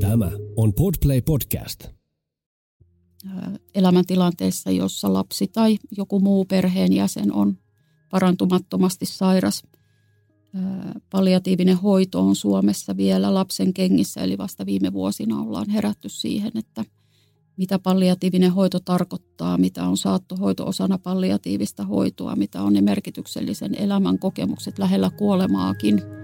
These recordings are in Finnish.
Tämä on Podplay Podcast. Elämäntilanteessa, jossa lapsi tai joku muu perheenjäsen on parantumattomasti sairas. Palliatiivinen hoito on Suomessa vielä lapsen kengissä, eli vasta viime vuosina ollaan herätty siihen, että mitä palliatiivinen hoito tarkoittaa, mitä on saattohoito osana palliatiivista hoitoa, mitä on ne merkityksellisen elämän kokemukset lähellä kuolemaakin –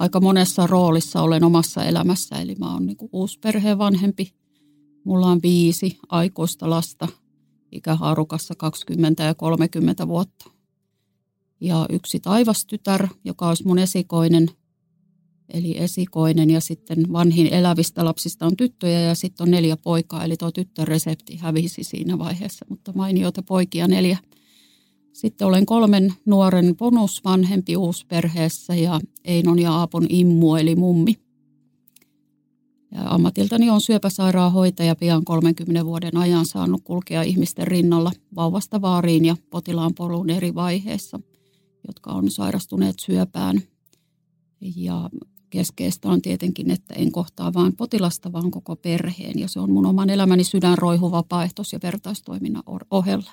aika monessa roolissa olen omassa elämässä. Eli mä oon niin uusi perheen vanhempi. Mulla on viisi aikuista lasta ikähaarukassa 20 ja 30 vuotta. Ja yksi taivastytär, joka olisi mun esikoinen, eli esikoinen ja sitten vanhin elävistä lapsista on tyttöjä ja sitten on neljä poikaa, eli tuo tyttöresepti hävisi siinä vaiheessa, mutta mainioita poikia neljä – sitten olen kolmen nuoren bonusvanhempi uusperheessä ja Einon ja Aapon immu eli mummi. Ja ammatiltani on syöpäsairaanhoitaja pian 30 vuoden ajan saanut kulkea ihmisten rinnalla vauvasta vaariin ja potilaan polun eri vaiheissa, jotka on sairastuneet syöpään. Ja keskeistä on tietenkin, että en kohtaa vain potilasta, vaan koko perheen. Ja se on mun oman elämäni sydänroihu vapaaehtois- ja vertaistoiminnan ohella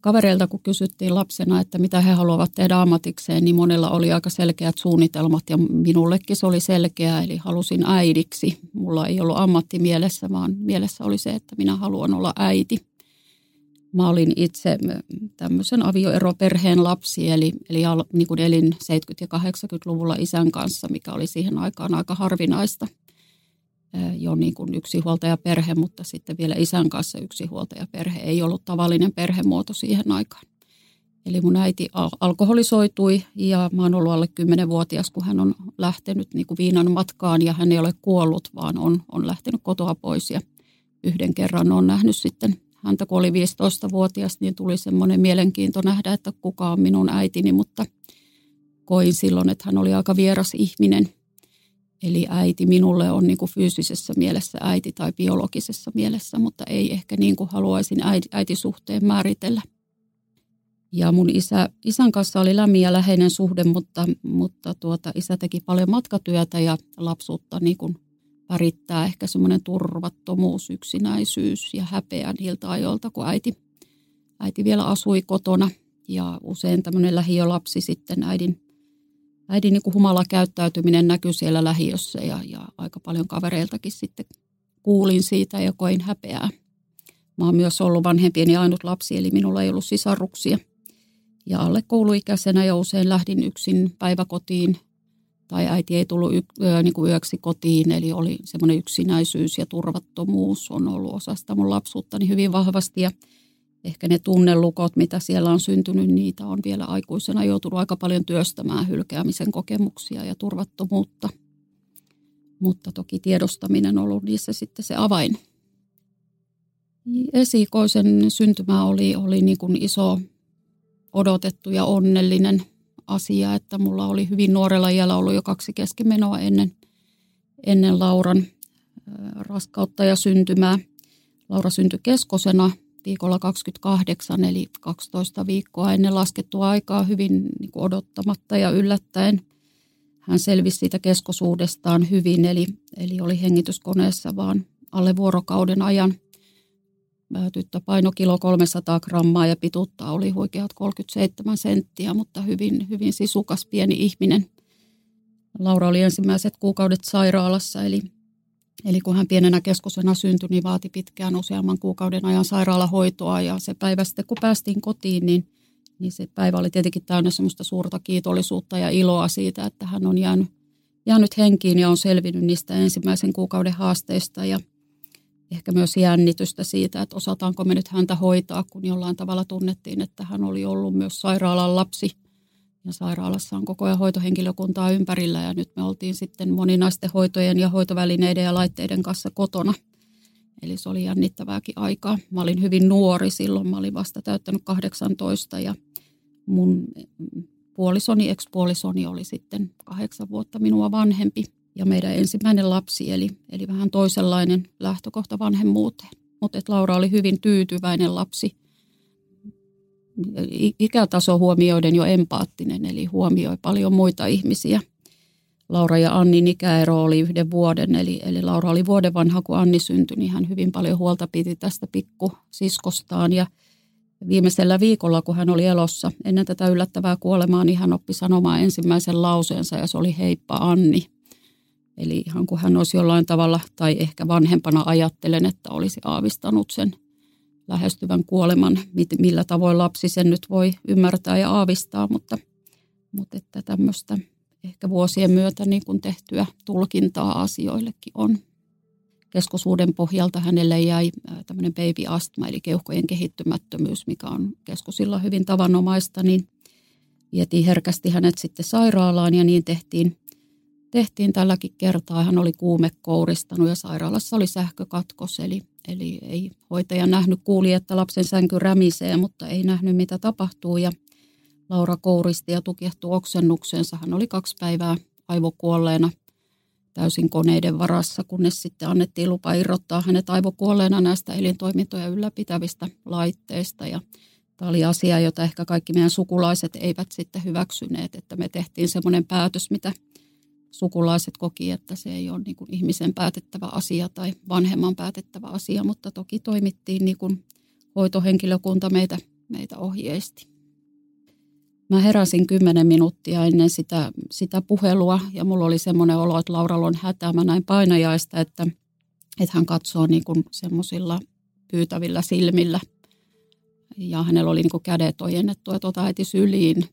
kavereilta, kun kysyttiin lapsena, että mitä he haluavat tehdä ammatikseen, niin monella oli aika selkeät suunnitelmat ja minullekin se oli selkeää, eli halusin äidiksi. Mulla ei ollut ammatti mielessä, vaan mielessä oli se, että minä haluan olla äiti. Mä olin itse tämmöisen avioeroperheen lapsi, eli, eli niin kuin elin 70- ja 80-luvulla isän kanssa, mikä oli siihen aikaan aika harvinaista – jo niin kuin yksinhuoltajaperhe, mutta sitten vielä isän kanssa yksinhuoltajaperhe. Ei ollut tavallinen perhemuoto siihen aikaan. Eli mun äiti alkoholisoitui ja mä oon ollut alle 10-vuotias, kun hän on lähtenyt niin kuin viinan matkaan ja hän ei ole kuollut, vaan on, on lähtenyt kotoa pois. Ja yhden kerran on nähnyt sitten häntä, kun oli 15-vuotias, niin tuli semmoinen mielenkiinto nähdä, että kuka on minun äitini, mutta koin silloin, että hän oli aika vieras ihminen – Eli äiti minulle on niin kuin fyysisessä mielessä äiti tai biologisessa mielessä, mutta ei ehkä niin kuin haluaisin äiti, äitisuhteen määritellä. Ja mun isä, isän kanssa oli lämmin ja läheinen suhde, mutta, mutta tuota, isä teki paljon matkatyötä ja lapsuutta niin kuin värittää ehkä semmoinen turvattomuus, yksinäisyys ja häpeä niiltä ajoilta, kun äiti, äiti vielä asui kotona. Ja usein tämmöinen lähiölapsi sitten äidin äidin niin kuin humala käyttäytyminen näkyi siellä lähiössä ja, ja aika paljon kavereiltakin sitten kuulin siitä ja koin häpeää. Mä oon myös ollut vanhempieni ainut lapsi, eli minulla ei ollut sisaruksia. Ja alle kouluikäisenä jo usein lähdin yksin päiväkotiin tai äiti ei tullut y- yö, niin kuin yöksi kotiin, eli oli semmoinen yksinäisyys ja turvattomuus on ollut osasta mun lapsuuttani hyvin vahvasti. Ja ehkä ne tunnelukot, mitä siellä on syntynyt, niitä on vielä aikuisena joutunut aika paljon työstämään hylkäämisen kokemuksia ja turvattomuutta. Mutta toki tiedostaminen on ollut niissä sitten se avain. Esikoisen syntymä oli, oli niin kuin iso odotettu ja onnellinen asia, että mulla oli hyvin nuorella iällä ollut jo kaksi keskimenoa ennen, ennen Lauran raskautta ja syntymää. Laura syntyi keskosena viikolla 28, eli 12 viikkoa ennen laskettua aikaa hyvin niin kuin odottamatta ja yllättäen. Hän selvisi siitä keskosuudestaan hyvin, eli, eli oli hengityskoneessa vaan alle vuorokauden ajan. Tyttö paino kilo 300 grammaa ja pituutta oli huikeat 37 senttiä, mutta hyvin, hyvin sisukas pieni ihminen. Laura oli ensimmäiset kuukaudet sairaalassa, eli Eli kun hän pienenä keskosena syntyi, niin vaati pitkään useamman kuukauden ajan sairaalahoitoa ja se päivä sitten kun päästiin kotiin, niin niin se päivä oli tietenkin täynnä semmoista suurta kiitollisuutta ja iloa siitä, että hän on jäänyt, jäänyt henkiin ja on selvinnyt niistä ensimmäisen kuukauden haasteista ja ehkä myös jännitystä siitä, että osataanko me nyt häntä hoitaa, kun jollain tavalla tunnettiin, että hän oli ollut myös sairaalan lapsi ja sairaalassa on koko ajan hoitohenkilökuntaa ympärillä ja nyt me oltiin sitten moninaisten hoitojen ja hoitovälineiden ja laitteiden kanssa kotona. Eli se oli jännittävääkin aikaa. Mä olin hyvin nuori silloin, mä olin vasta täyttänyt 18 ja mun puolisoni, ekspuolisoni oli sitten kahdeksan vuotta minua vanhempi ja meidän ensimmäinen lapsi, eli, eli vähän toisenlainen lähtökohta vanhemmuuteen. Mutta Laura oli hyvin tyytyväinen lapsi, ikätaso huomioiden jo empaattinen, eli huomioi paljon muita ihmisiä. Laura ja Annin ikäero oli yhden vuoden, eli, eli Laura oli vuoden vanha, kun Anni syntyi, niin hän hyvin paljon huolta piti tästä pikkusiskostaan. Ja viimeisellä viikolla, kun hän oli elossa, ennen tätä yllättävää kuolemaa, niin hän oppi sanomaan ensimmäisen lauseensa, ja se oli heippa Anni. Eli ihan kun hän olisi jollain tavalla, tai ehkä vanhempana ajattelen, että olisi aavistanut sen lähestyvän kuoleman, millä tavoin lapsi sen nyt voi ymmärtää ja aavistaa, mutta, mutta että tämmöistä ehkä vuosien myötä niin kuin tehtyä tulkintaa asioillekin on. Keskosuuden pohjalta hänelle jäi tämmöinen baby-astma, eli keuhkojen kehittymättömyys, mikä on keskosilla hyvin tavanomaista, niin vietiin herkästi hänet sitten sairaalaan ja niin tehtiin tehtiin tälläkin kertaa. Hän oli kuumekouristanut ja sairaalassa oli sähkökatkos, eli, eli ei hoitaja nähnyt, kuuli, että lapsen sänky rämisee, mutta ei nähnyt, mitä tapahtuu. Ja Laura kouristi ja tukehtui oksennuksensa. Hän oli kaksi päivää aivokuolleena täysin koneiden varassa, kunnes sitten annettiin lupa irrottaa hänet aivokuolleena näistä elintoimintoja ylläpitävistä laitteista. Ja tämä oli asia, jota ehkä kaikki meidän sukulaiset eivät sitten hyväksyneet, että me tehtiin semmoinen päätös, mitä sukulaiset koki, että se ei ole niin kuin ihmisen päätettävä asia tai vanhemman päätettävä asia, mutta toki toimittiin niin kuin hoitohenkilökunta meitä, meitä ohjeisti. Mä heräsin kymmenen minuuttia ennen sitä, sitä puhelua ja mulla oli semmoinen olo, että Lauralla on hätä. Mä näin painajaista, että, että hän katsoo niin kuin semmoisilla pyytävillä silmillä. Ja hänellä oli niin kuin kädet ojennettu, että ota äiti syliin.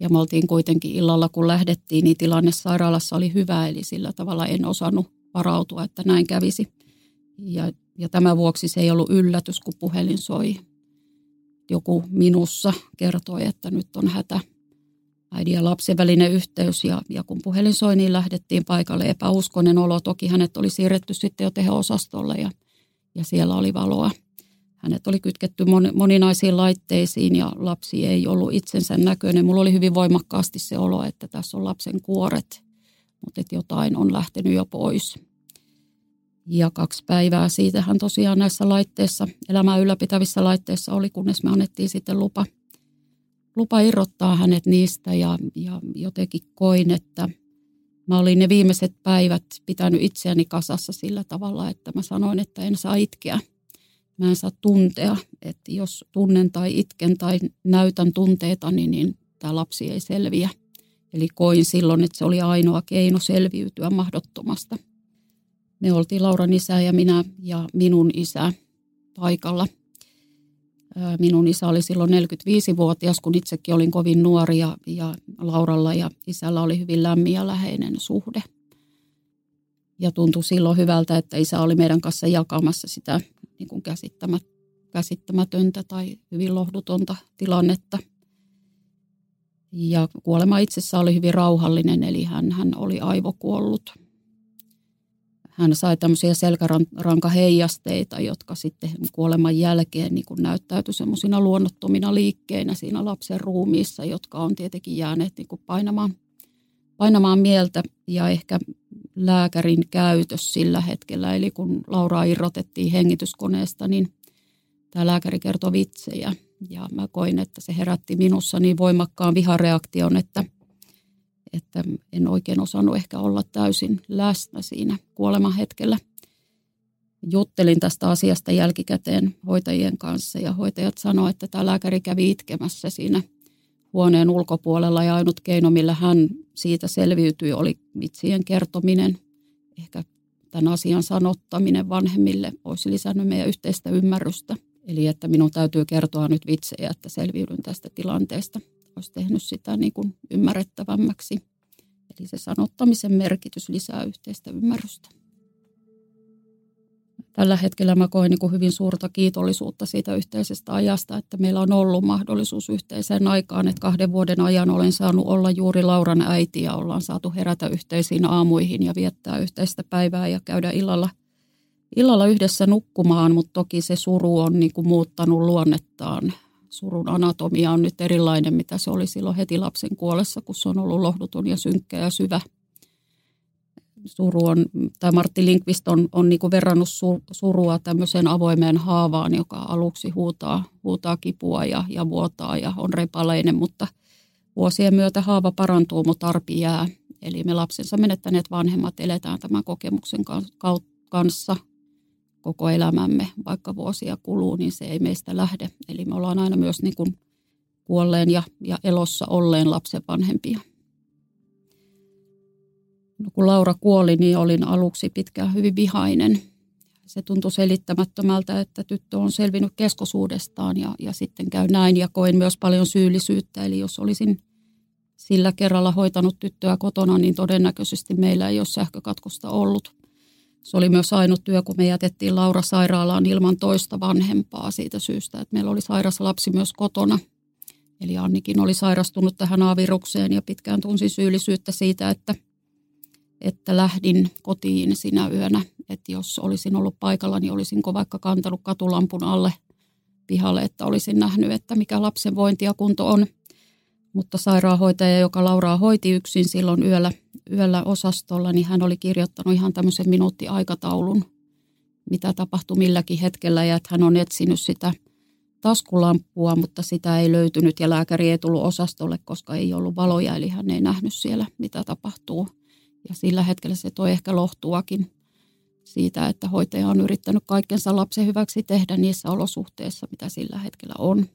Ja me oltiin kuitenkin illalla, kun lähdettiin, niin tilanne sairaalassa oli hyvä, eli sillä tavalla en osannut varautua, että näin kävisi. Ja, ja tämän vuoksi se ei ollut yllätys, kun puhelin soi. Joku minussa kertoi, että nyt on hätä. Äidin ja lapsen välinen yhteys ja, ja kun puhelin soi, niin lähdettiin paikalle. Epäuskonen olo. Toki hänet oli siirretty sitten jo teho-osastolle ja, ja siellä oli valoa. Hänet oli kytketty moninaisiin laitteisiin ja lapsi ei ollut itsensä näköinen. Mulla oli hyvin voimakkaasti se olo, että tässä on lapsen kuoret, mutta että jotain on lähtenyt jo pois. Ja kaksi päivää siitä hän tosiaan näissä laitteissa, elämää ylläpitävissä laitteissa oli, kunnes me annettiin sitten lupa, lupa irrottaa hänet niistä ja, ja jotenkin koin, että mä olin ne viimeiset päivät pitänyt itseäni kasassa sillä tavalla, että mä sanoin, että en saa itkeä – mä en saa tuntea, että jos tunnen tai itken tai näytän tunteetani, niin tämä lapsi ei selviä. Eli koin silloin, että se oli ainoa keino selviytyä mahdottomasta. Me oltiin Lauran isä ja minä ja minun isä paikalla. Minun isä oli silloin 45-vuotias, kun itsekin olin kovin nuori ja, ja Lauralla ja isällä oli hyvin lämmin ja läheinen suhde. Ja tuntui silloin hyvältä, että isä oli meidän kanssa jakamassa sitä niin kuin käsittämätöntä tai hyvin lohdutonta tilannetta. Ja kuolema itsessä oli hyvin rauhallinen, eli hän, hän oli aivokuollut. Hän sai tämmöisiä selkärankaheijasteita, jotka sitten kuoleman jälkeen niin kuin näyttäytyi semmoisina luonnottomina liikkeinä siinä lapsen ruumiissa, jotka on tietenkin jääneet niin kuin painamaan, painamaan mieltä ja ehkä lääkärin käytös sillä hetkellä. Eli kun Lauraa irrotettiin hengityskoneesta, niin tämä lääkäri kertoi vitsejä. Ja mä koin, että se herätti minussa niin voimakkaan vihareaktion, että, että en oikein osannut ehkä olla täysin läsnä siinä kuoleman hetkellä. Juttelin tästä asiasta jälkikäteen hoitajien kanssa ja hoitajat sanoivat, että tämä lääkäri kävi itkemässä siinä huoneen ulkopuolella ja ainut keino, millä hän siitä selviytyi, oli vitsien kertominen. Ehkä tämän asian sanottaminen vanhemmille olisi lisännyt meidän yhteistä ymmärrystä. Eli että minun täytyy kertoa nyt vitsejä, että selviydyn tästä tilanteesta. Olisi tehnyt sitä niin kuin ymmärrettävämmäksi. Eli se sanottamisen merkitys lisää yhteistä ymmärrystä. Tällä hetkellä mä koen niin kuin hyvin suurta kiitollisuutta siitä yhteisestä ajasta, että meillä on ollut mahdollisuus yhteiseen aikaan, että kahden vuoden ajan olen saanut olla juuri Lauran äiti ja ollaan saatu herätä yhteisiin aamuihin ja viettää yhteistä päivää ja käydä illalla – illalla yhdessä nukkumaan, mutta toki se suru on niin kuin muuttanut luonnettaan. Surun anatomia on nyt erilainen, mitä se oli silloin heti lapsen kuolessa, kun se on ollut lohduton ja synkkä ja syvä. Suru on, tai Martti Linkvist on, on niin verrannut surua tämmöiseen avoimeen haavaan, joka aluksi huutaa, huutaa kipua ja, ja vuotaa ja on repaleinen, mutta vuosien myötä haava parantuu, mutta arpi jää. Eli me lapsensa menettäneet vanhemmat eletään tämän kokemuksen kanssa koko elämämme, vaikka vuosia kuluu, niin se ei meistä lähde. Eli me ollaan aina myös niin kuin kuolleen ja, ja elossa olleen lapsen vanhempia. No, kun Laura kuoli, niin olin aluksi pitkään hyvin vihainen. Se tuntui selittämättömältä, että tyttö on selvinnyt keskosuudestaan ja, ja sitten käy näin ja koin myös paljon syyllisyyttä. Eli jos olisin sillä kerralla hoitanut tyttöä kotona, niin todennäköisesti meillä ei ole sähkökatkosta ollut. Se oli myös ainut työ, kun me jätettiin Laura sairaalaan ilman toista vanhempaa siitä syystä, että meillä oli sairas lapsi myös kotona. Eli Annikin oli sairastunut tähän A-virukseen ja pitkään tunsin syyllisyyttä siitä, että, että lähdin kotiin sinä yönä. Että jos olisin ollut paikalla, niin olisinko vaikka kantanut katulampun alle pihalle, että olisin nähnyt, että mikä lapsen vointi ja kunto on. Mutta sairaanhoitaja, joka Lauraa hoiti yksin silloin yöllä, yöllä osastolla, niin hän oli kirjoittanut ihan tämmöisen minuuttiaikataulun, mitä tapahtui milläkin hetkellä ja että hän on etsinyt sitä taskulampua, mutta sitä ei löytynyt ja lääkäri ei tullut osastolle, koska ei ollut valoja, eli hän ei nähnyt siellä, mitä tapahtuu. Ja sillä hetkellä se toi ehkä lohtuakin siitä, että hoitaja on yrittänyt kaikkensa lapsen hyväksi tehdä niissä olosuhteissa, mitä sillä hetkellä on.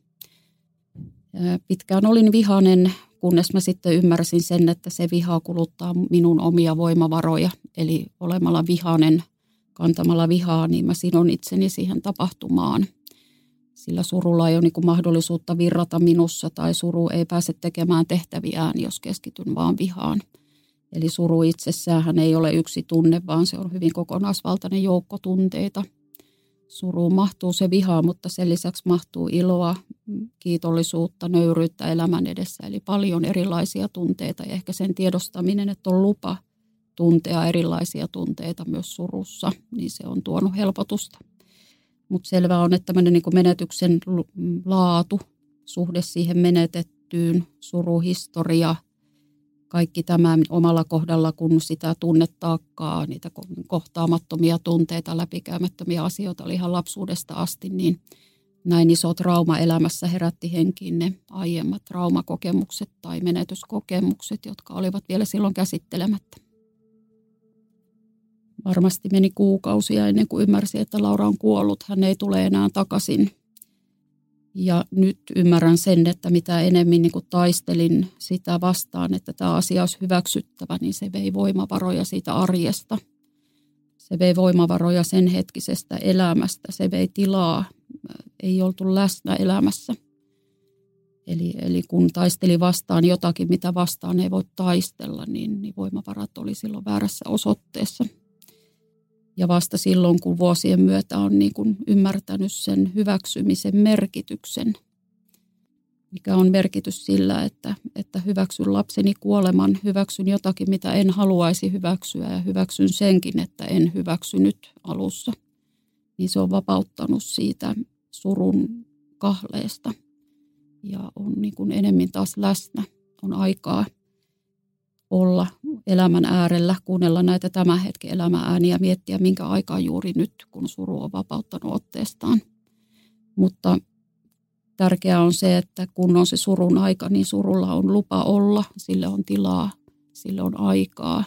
Pitkään olin vihanen, kunnes mä sitten ymmärsin sen, että se viha kuluttaa minun omia voimavaroja. Eli olemalla vihanen, kantamalla vihaa, niin mä sidon itseni siihen tapahtumaan. Sillä surulla ei ole niin mahdollisuutta virrata minussa tai suru ei pääse tekemään tehtäviään, jos keskityn vaan vihaan. Eli suru itsessään ei ole yksi tunne, vaan se on hyvin kokonaisvaltainen joukko tunteita – suruun mahtuu se viha, mutta sen lisäksi mahtuu iloa, kiitollisuutta, nöyryyttä elämän edessä. Eli paljon erilaisia tunteita ja ehkä sen tiedostaminen, että on lupa tuntea erilaisia tunteita myös surussa, niin se on tuonut helpotusta. Mutta selvää on, että tämmöinen niin menetyksen laatu, suhde siihen menetettyyn, suruhistoria – kaikki tämä omalla kohdalla, kun sitä tunnetaakkaa, niitä kohtaamattomia tunteita, läpikäymättömiä asioita oli ihan lapsuudesta asti, niin näin iso trauma elämässä herätti henkiin ne aiemmat traumakokemukset tai menetyskokemukset, jotka olivat vielä silloin käsittelemättä. Varmasti meni kuukausia ennen kuin ymmärsi, että Laura on kuollut. Hän ei tule enää takaisin ja nyt ymmärrän sen, että mitä enemmän niin kuin taistelin sitä vastaan, että tämä asia olisi hyväksyttävä, niin se vei voimavaroja siitä arjesta. Se vei voimavaroja sen hetkisestä elämästä. Se vei tilaa, ei oltu läsnä elämässä. Eli, eli kun taisteli vastaan jotakin, mitä vastaan ei voi taistella, niin, niin voimavarat oli silloin väärässä osoitteessa – ja vasta silloin, kun vuosien myötä on niin kuin ymmärtänyt sen hyväksymisen merkityksen, mikä on merkitys sillä, että, että hyväksyn lapseni kuoleman, hyväksyn jotakin, mitä en haluaisi hyväksyä ja hyväksyn senkin, että en hyväksynyt alussa, niin se on vapauttanut siitä surun kahleesta ja on niin kuin enemmän taas läsnä, on aikaa – olla elämän äärellä, kuunnella näitä tämän hetken elämän ääniä, miettiä minkä aikaa juuri nyt, kun suru on vapauttanut otteestaan. Mutta tärkeää on se, että kun on se surun aika, niin surulla on lupa olla, sille on tilaa, sille on aikaa.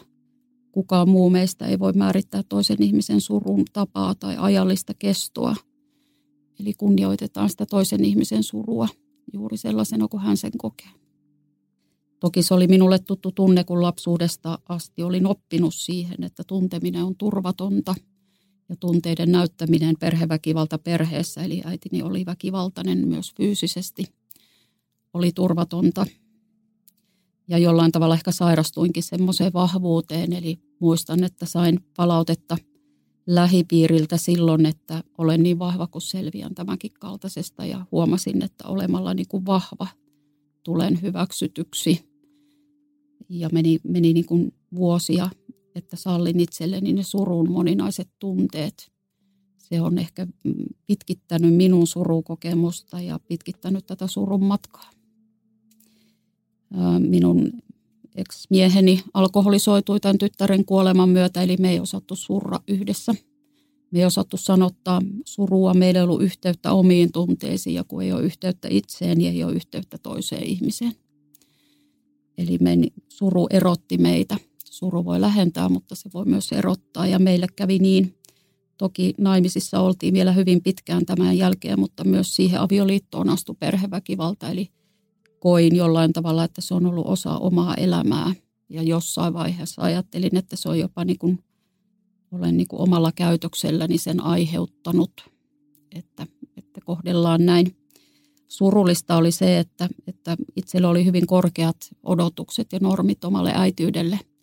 Kukaan muu meistä ei voi määrittää toisen ihmisen surun tapaa tai ajallista kestoa. Eli kunnioitetaan sitä toisen ihmisen surua juuri sellaisena kuin hän sen kokee. Toki se oli minulle tuttu tunne, kun lapsuudesta asti olin oppinut siihen, että tunteminen on turvatonta ja tunteiden näyttäminen perheväkivalta perheessä, eli äitini oli väkivaltainen myös fyysisesti, oli turvatonta. Ja jollain tavalla ehkä sairastuinkin semmoiseen vahvuuteen, eli muistan, että sain palautetta lähipiiriltä silloin, että olen niin vahva kuin selviän tämänkin kaltaisesta ja huomasin, että olemalla niin kuin vahva tulen hyväksytyksi. Ja meni, meni niin kuin vuosia että sallin itselleni ne surun moninaiset tunteet. Se on ehkä pitkittänyt minun surukokemusta ja pitkittänyt tätä surun matkaa. Minun ex-mieheni alkoholisoitui tämän tyttären kuoleman myötä, eli me ei osattu surra yhdessä. Me ei osattu sanottaa surua, meillä ei ollut yhteyttä omiin tunteisiin, ja kun ei ole yhteyttä itseen, niin ei ole yhteyttä toiseen ihmiseen. Eli me, suru erotti meitä – Suru voi lähentää, mutta se voi myös erottaa ja meille kävi niin. Toki naimisissa oltiin vielä hyvin pitkään tämän jälkeen, mutta myös siihen avioliittoon astui perheväkivalta. Eli koin jollain tavalla, että se on ollut osa omaa elämää. Ja jossain vaiheessa ajattelin, että se on jopa niin kuin, olen niin kuin omalla käytökselläni sen aiheuttanut, että, että kohdellaan näin. Surullista oli se, että, että itsellä oli hyvin korkeat odotukset ja normit omalle äityydelle –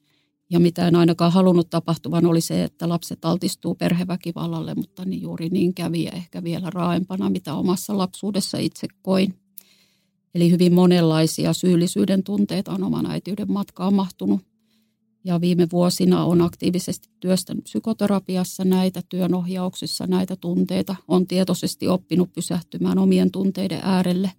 ja mitä en ainakaan halunnut tapahtuvan oli se, että lapset altistuu perheväkivallalle, mutta niin juuri niin kävi ja ehkä vielä raaempana, mitä omassa lapsuudessa itse koin. Eli hyvin monenlaisia syyllisyyden tunteita on oman äitiyden matkaan mahtunut. Ja viime vuosina on aktiivisesti työstänyt psykoterapiassa näitä työnohjauksissa näitä tunteita. On tietoisesti oppinut pysähtymään omien tunteiden äärelle.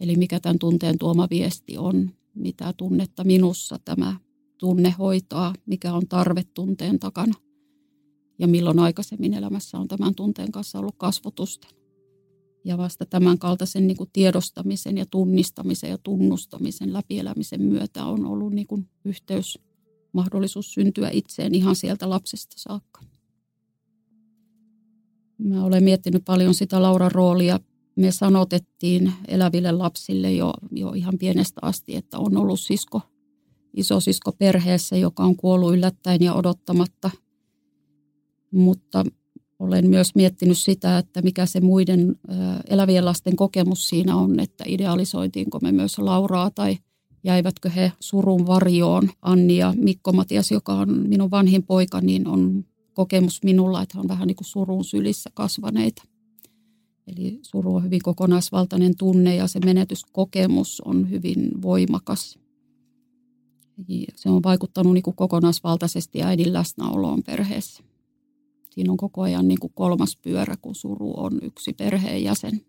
Eli mikä tämän tunteen tuoma viesti on, mitä tunnetta minussa tämä tunnehoitoa, mikä on tarve tunteen takana ja milloin aikaisemmin elämässä on tämän tunteen kanssa ollut kasvotusta. Ja vasta tämän kaltaisen niin kuin tiedostamisen ja tunnistamisen ja tunnustamisen läpielämisen myötä on ollut niin kuin yhteys, mahdollisuus syntyä itseen ihan sieltä lapsesta saakka. Mä olen miettinyt paljon sitä Lauran roolia. Me sanotettiin eläville lapsille jo, jo ihan pienestä asti, että on ollut sisko – isosisko perheessä, joka on kuollut yllättäen ja odottamatta. Mutta olen myös miettinyt sitä, että mikä se muiden elävien lasten kokemus siinä on, että idealisoitiinko me myös Lauraa tai jäivätkö he surun varjoon. Anni ja Mikko Matias, joka on minun vanhin poika, niin on kokemus minulla, että he on vähän niin kuin surun sylissä kasvaneita. Eli suru on hyvin kokonaisvaltainen tunne ja se menetyskokemus on hyvin voimakas. Se on vaikuttanut niin kuin kokonaisvaltaisesti äidin läsnäoloon perheessä. Siinä on koko ajan niin kuin kolmas pyörä, kun suru on yksi perheenjäsen.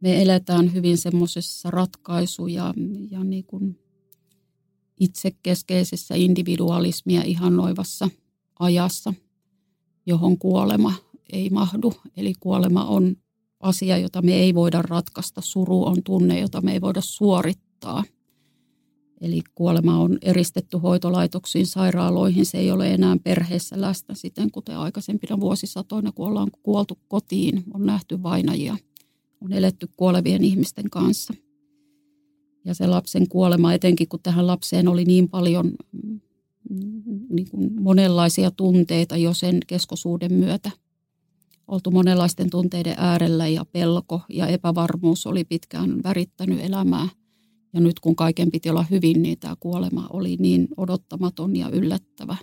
Me eletään hyvin semmoisessa ratkaisu- ja, ja niin kuin itsekeskeisessä individualismia ihannoivassa ajassa, johon kuolema ei mahdu. Eli kuolema on asia, jota me ei voida ratkaista. Suru on tunne, jota me ei voida suorittaa – Eli kuolema on eristetty hoitolaitoksiin, sairaaloihin. Se ei ole enää perheessä läsnä siten, kuten aikaisempina vuosisatoina, kun ollaan kuoltu kotiin, on nähty vainajia, on eletty kuolevien ihmisten kanssa. Ja se lapsen kuolema, etenkin kun tähän lapseen oli niin paljon mm, niin kuin monenlaisia tunteita jo sen keskosuuden myötä. Oltu monenlaisten tunteiden äärellä ja pelko ja epävarmuus oli pitkään värittänyt elämää – ja nyt kun kaiken piti olla hyvin, niin tämä kuolema oli niin odottamaton ja yllättävä.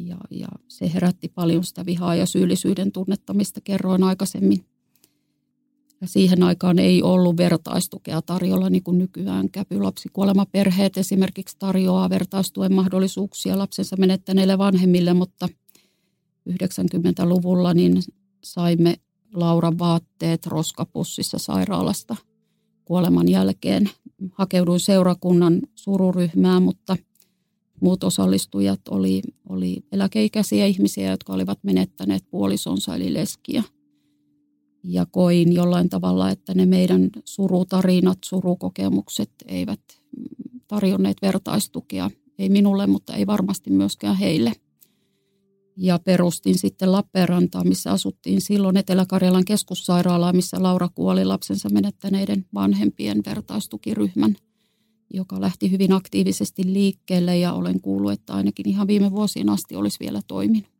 Ja, ja se herätti paljon sitä vihaa ja syyllisyyden tunnetta, mistä kerroin aikaisemmin. Ja siihen aikaan ei ollut vertaistukea tarjolla niin kuin nykyään. Käpylapsikuolemaperheet esimerkiksi tarjoaa vertaistuen mahdollisuuksia lapsensa menettäneille vanhemmille, mutta 90-luvulla niin saimme Lauran vaatteet roskapussissa sairaalasta kuoleman jälkeen hakeuduin seurakunnan sururyhmään, mutta muut osallistujat oli, oli eläkeikäisiä ihmisiä, jotka olivat menettäneet puolisonsa eli leskiä. Ja koin jollain tavalla, että ne meidän surutarinat, surukokemukset eivät tarjonneet vertaistukea. Ei minulle, mutta ei varmasti myöskään heille – ja perustin sitten Lappeenrantaan, missä asuttiin silloin Etelä-Karjalan keskussairaalaa, missä Laura kuoli lapsensa menettäneiden vanhempien vertaistukiryhmän, joka lähti hyvin aktiivisesti liikkeelle ja olen kuullut, että ainakin ihan viime vuosien asti olisi vielä toiminut.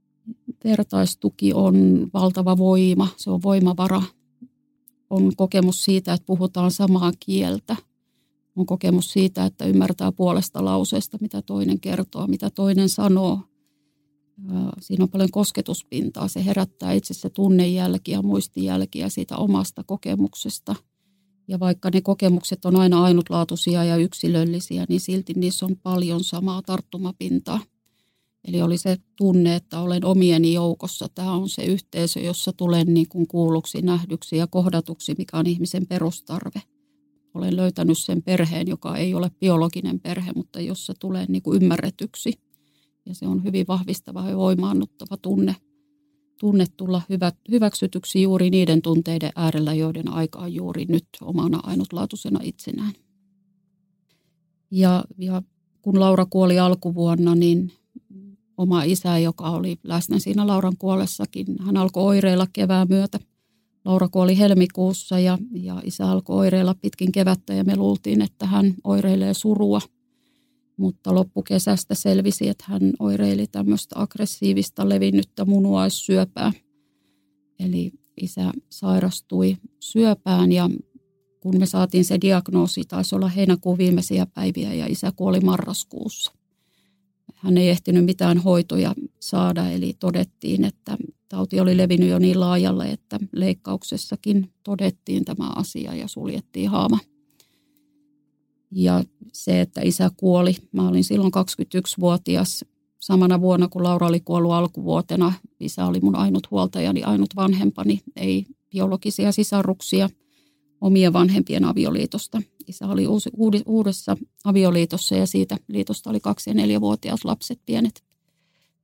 Vertaistuki on valtava voima, se on voimavara. On kokemus siitä, että puhutaan samaa kieltä. On kokemus siitä, että ymmärtää puolesta lauseesta, mitä toinen kertoo, mitä toinen sanoo. Siinä on paljon kosketuspintaa. Se herättää itsessä tunnejälkiä, muistijälkiä siitä omasta kokemuksesta. Ja vaikka ne kokemukset on aina ainutlaatuisia ja yksilöllisiä, niin silti niissä on paljon samaa tarttumapintaa – Eli oli se tunne, että olen omieni joukossa. Tämä on se yhteisö, jossa tulen niin kuin kuulluksi, nähdyksi ja kohdatuksi, mikä on ihmisen perustarve. Olen löytänyt sen perheen, joka ei ole biologinen perhe, mutta jossa tulee niin kuin ymmärretyksi. Ja se on hyvin vahvistava ja voimaannuttava tunne, tunne tulla hyvä, hyväksytyksi juuri niiden tunteiden äärellä, joiden aika on juuri nyt omana ainutlaatuisena itsenään. Ja, ja kun Laura kuoli alkuvuonna, niin oma isä, joka oli läsnä siinä Lauran kuollessakin. Hän alkoi oireilla kevään myötä. Laura kuoli helmikuussa ja, ja isä alkoi oireilla pitkin kevättä ja me luultiin, että hän oireilee surua. Mutta loppukesästä selvisi, että hän oireili tämmöistä aggressiivista levinnyttä munuaissyöpää. Eli isä sairastui syöpään ja kun me saatiin se diagnoosi, taisi olla heinäkuun viimeisiä päiviä ja isä kuoli marraskuussa hän ei ehtinyt mitään hoitoja saada, eli todettiin, että tauti oli levinnyt jo niin laajalle, että leikkauksessakin todettiin tämä asia ja suljettiin haama. Ja se, että isä kuoli, mä olin silloin 21-vuotias, samana vuonna kun Laura oli kuollut alkuvuotena. Isä oli mun ainut huoltajani, ainut vanhempani, ei biologisia sisaruksia omien vanhempien avioliitosta – isä oli uusi, uudessa avioliitossa ja siitä liitosta oli kaksi- ja neljävuotiaat lapset, pienet,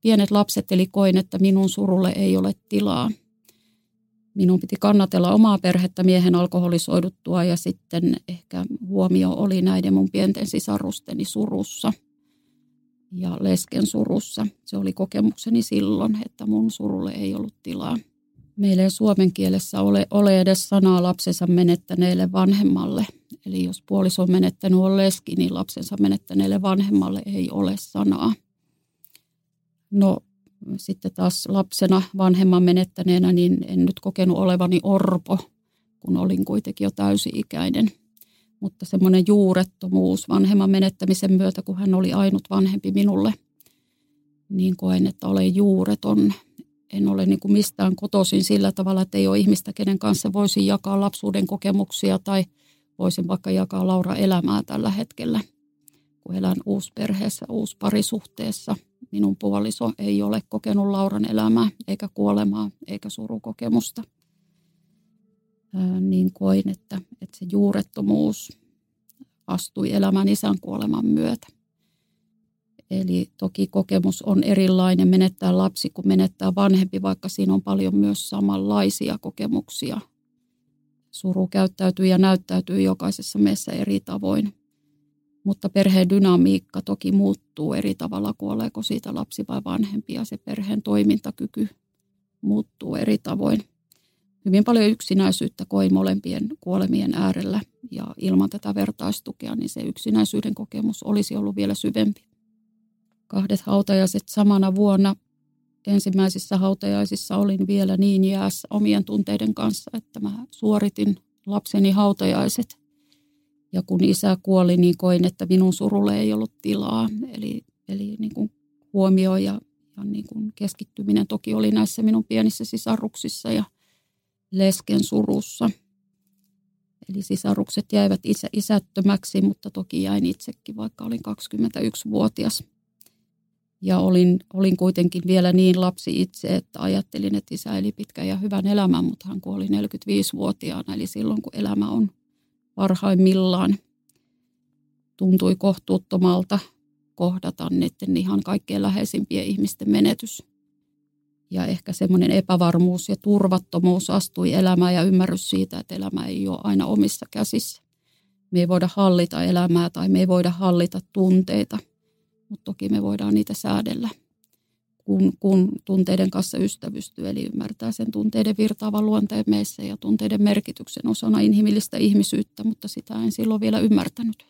pienet lapset, eli koin, että minun surulle ei ole tilaa. Minun piti kannatella omaa perhettä miehen alkoholisoiduttua ja sitten ehkä huomio oli näiden mun pienten sisarusteni surussa ja lesken surussa. Se oli kokemukseni silloin, että mun surulle ei ollut tilaa. Meillä ei suomen kielessä ole, ole edes sanaa lapsensa menettäneelle vanhemmalle – Eli jos puoliso on menettänyt on leski, niin lapsensa menettäneelle vanhemmalle ei ole sanaa. No sitten taas lapsena vanhemman menettäneenä, niin en nyt kokenut olevani orpo, kun olin kuitenkin jo täysi-ikäinen. Mutta semmoinen juurettomuus vanhemman menettämisen myötä, kun hän oli ainut vanhempi minulle, niin koen, että olen juureton. En ole niin kuin mistään kotoisin sillä tavalla, että ei ole ihmistä, kenen kanssa voisin jakaa lapsuuden kokemuksia tai – voisin vaikka jakaa Laura elämää tällä hetkellä, kun elän uusperheessä, uusparisuhteessa. Minun puoliso ei ole kokenut Lauran elämää, eikä kuolemaa, eikä surukokemusta. Ää, niin koin, että, että se juurettomuus astui elämän isän kuoleman myötä. Eli toki kokemus on erilainen menettää lapsi kuin menettää vanhempi, vaikka siinä on paljon myös samanlaisia kokemuksia – Suru käyttäytyy ja näyttäytyy jokaisessa meissä eri tavoin. Mutta perheen dynamiikka toki muuttuu eri tavalla, kuoleeko siitä lapsi vai vanhempi ja se perheen toimintakyky muuttuu eri tavoin. Hyvin paljon yksinäisyyttä koin molempien kuolemien äärellä ja ilman tätä vertaistukea niin se yksinäisyyden kokemus olisi ollut vielä syvempi. Kahdet hautajaiset samana vuonna ensimmäisissä hautajaisissa olin vielä niin jäässä omien tunteiden kanssa, että mä suoritin lapseni hautajaiset. Ja kun isä kuoli, niin koin, että minun surulle ei ollut tilaa. Eli, eli niin kuin huomio ja, ja niin kuin keskittyminen toki oli näissä minun pienissä sisaruksissa ja lesken surussa. Eli sisarukset jäivät isä, isättömäksi, mutta toki jäin itsekin, vaikka olin 21-vuotias. Ja olin, olin kuitenkin vielä niin lapsi itse, että ajattelin, että isä eli pitkän ja hyvän elämän, mutta hän kuoli 45-vuotiaana. Eli silloin, kun elämä on parhaimmillaan, tuntui kohtuuttomalta kohdata niiden ihan kaikkein läheisimpien ihmisten menetys. Ja ehkä semmoinen epävarmuus ja turvattomuus astui elämään ja ymmärrys siitä, että elämä ei ole aina omissa käsissä. Me ei voida hallita elämää tai me ei voida hallita tunteita – mutta toki me voidaan niitä säädellä, kun, kun tunteiden kanssa ystävystyy, eli ymmärtää sen tunteiden virtaavan luonteen meissä ja tunteiden merkityksen osana inhimillistä ihmisyyttä, mutta sitä en silloin vielä ymmärtänyt.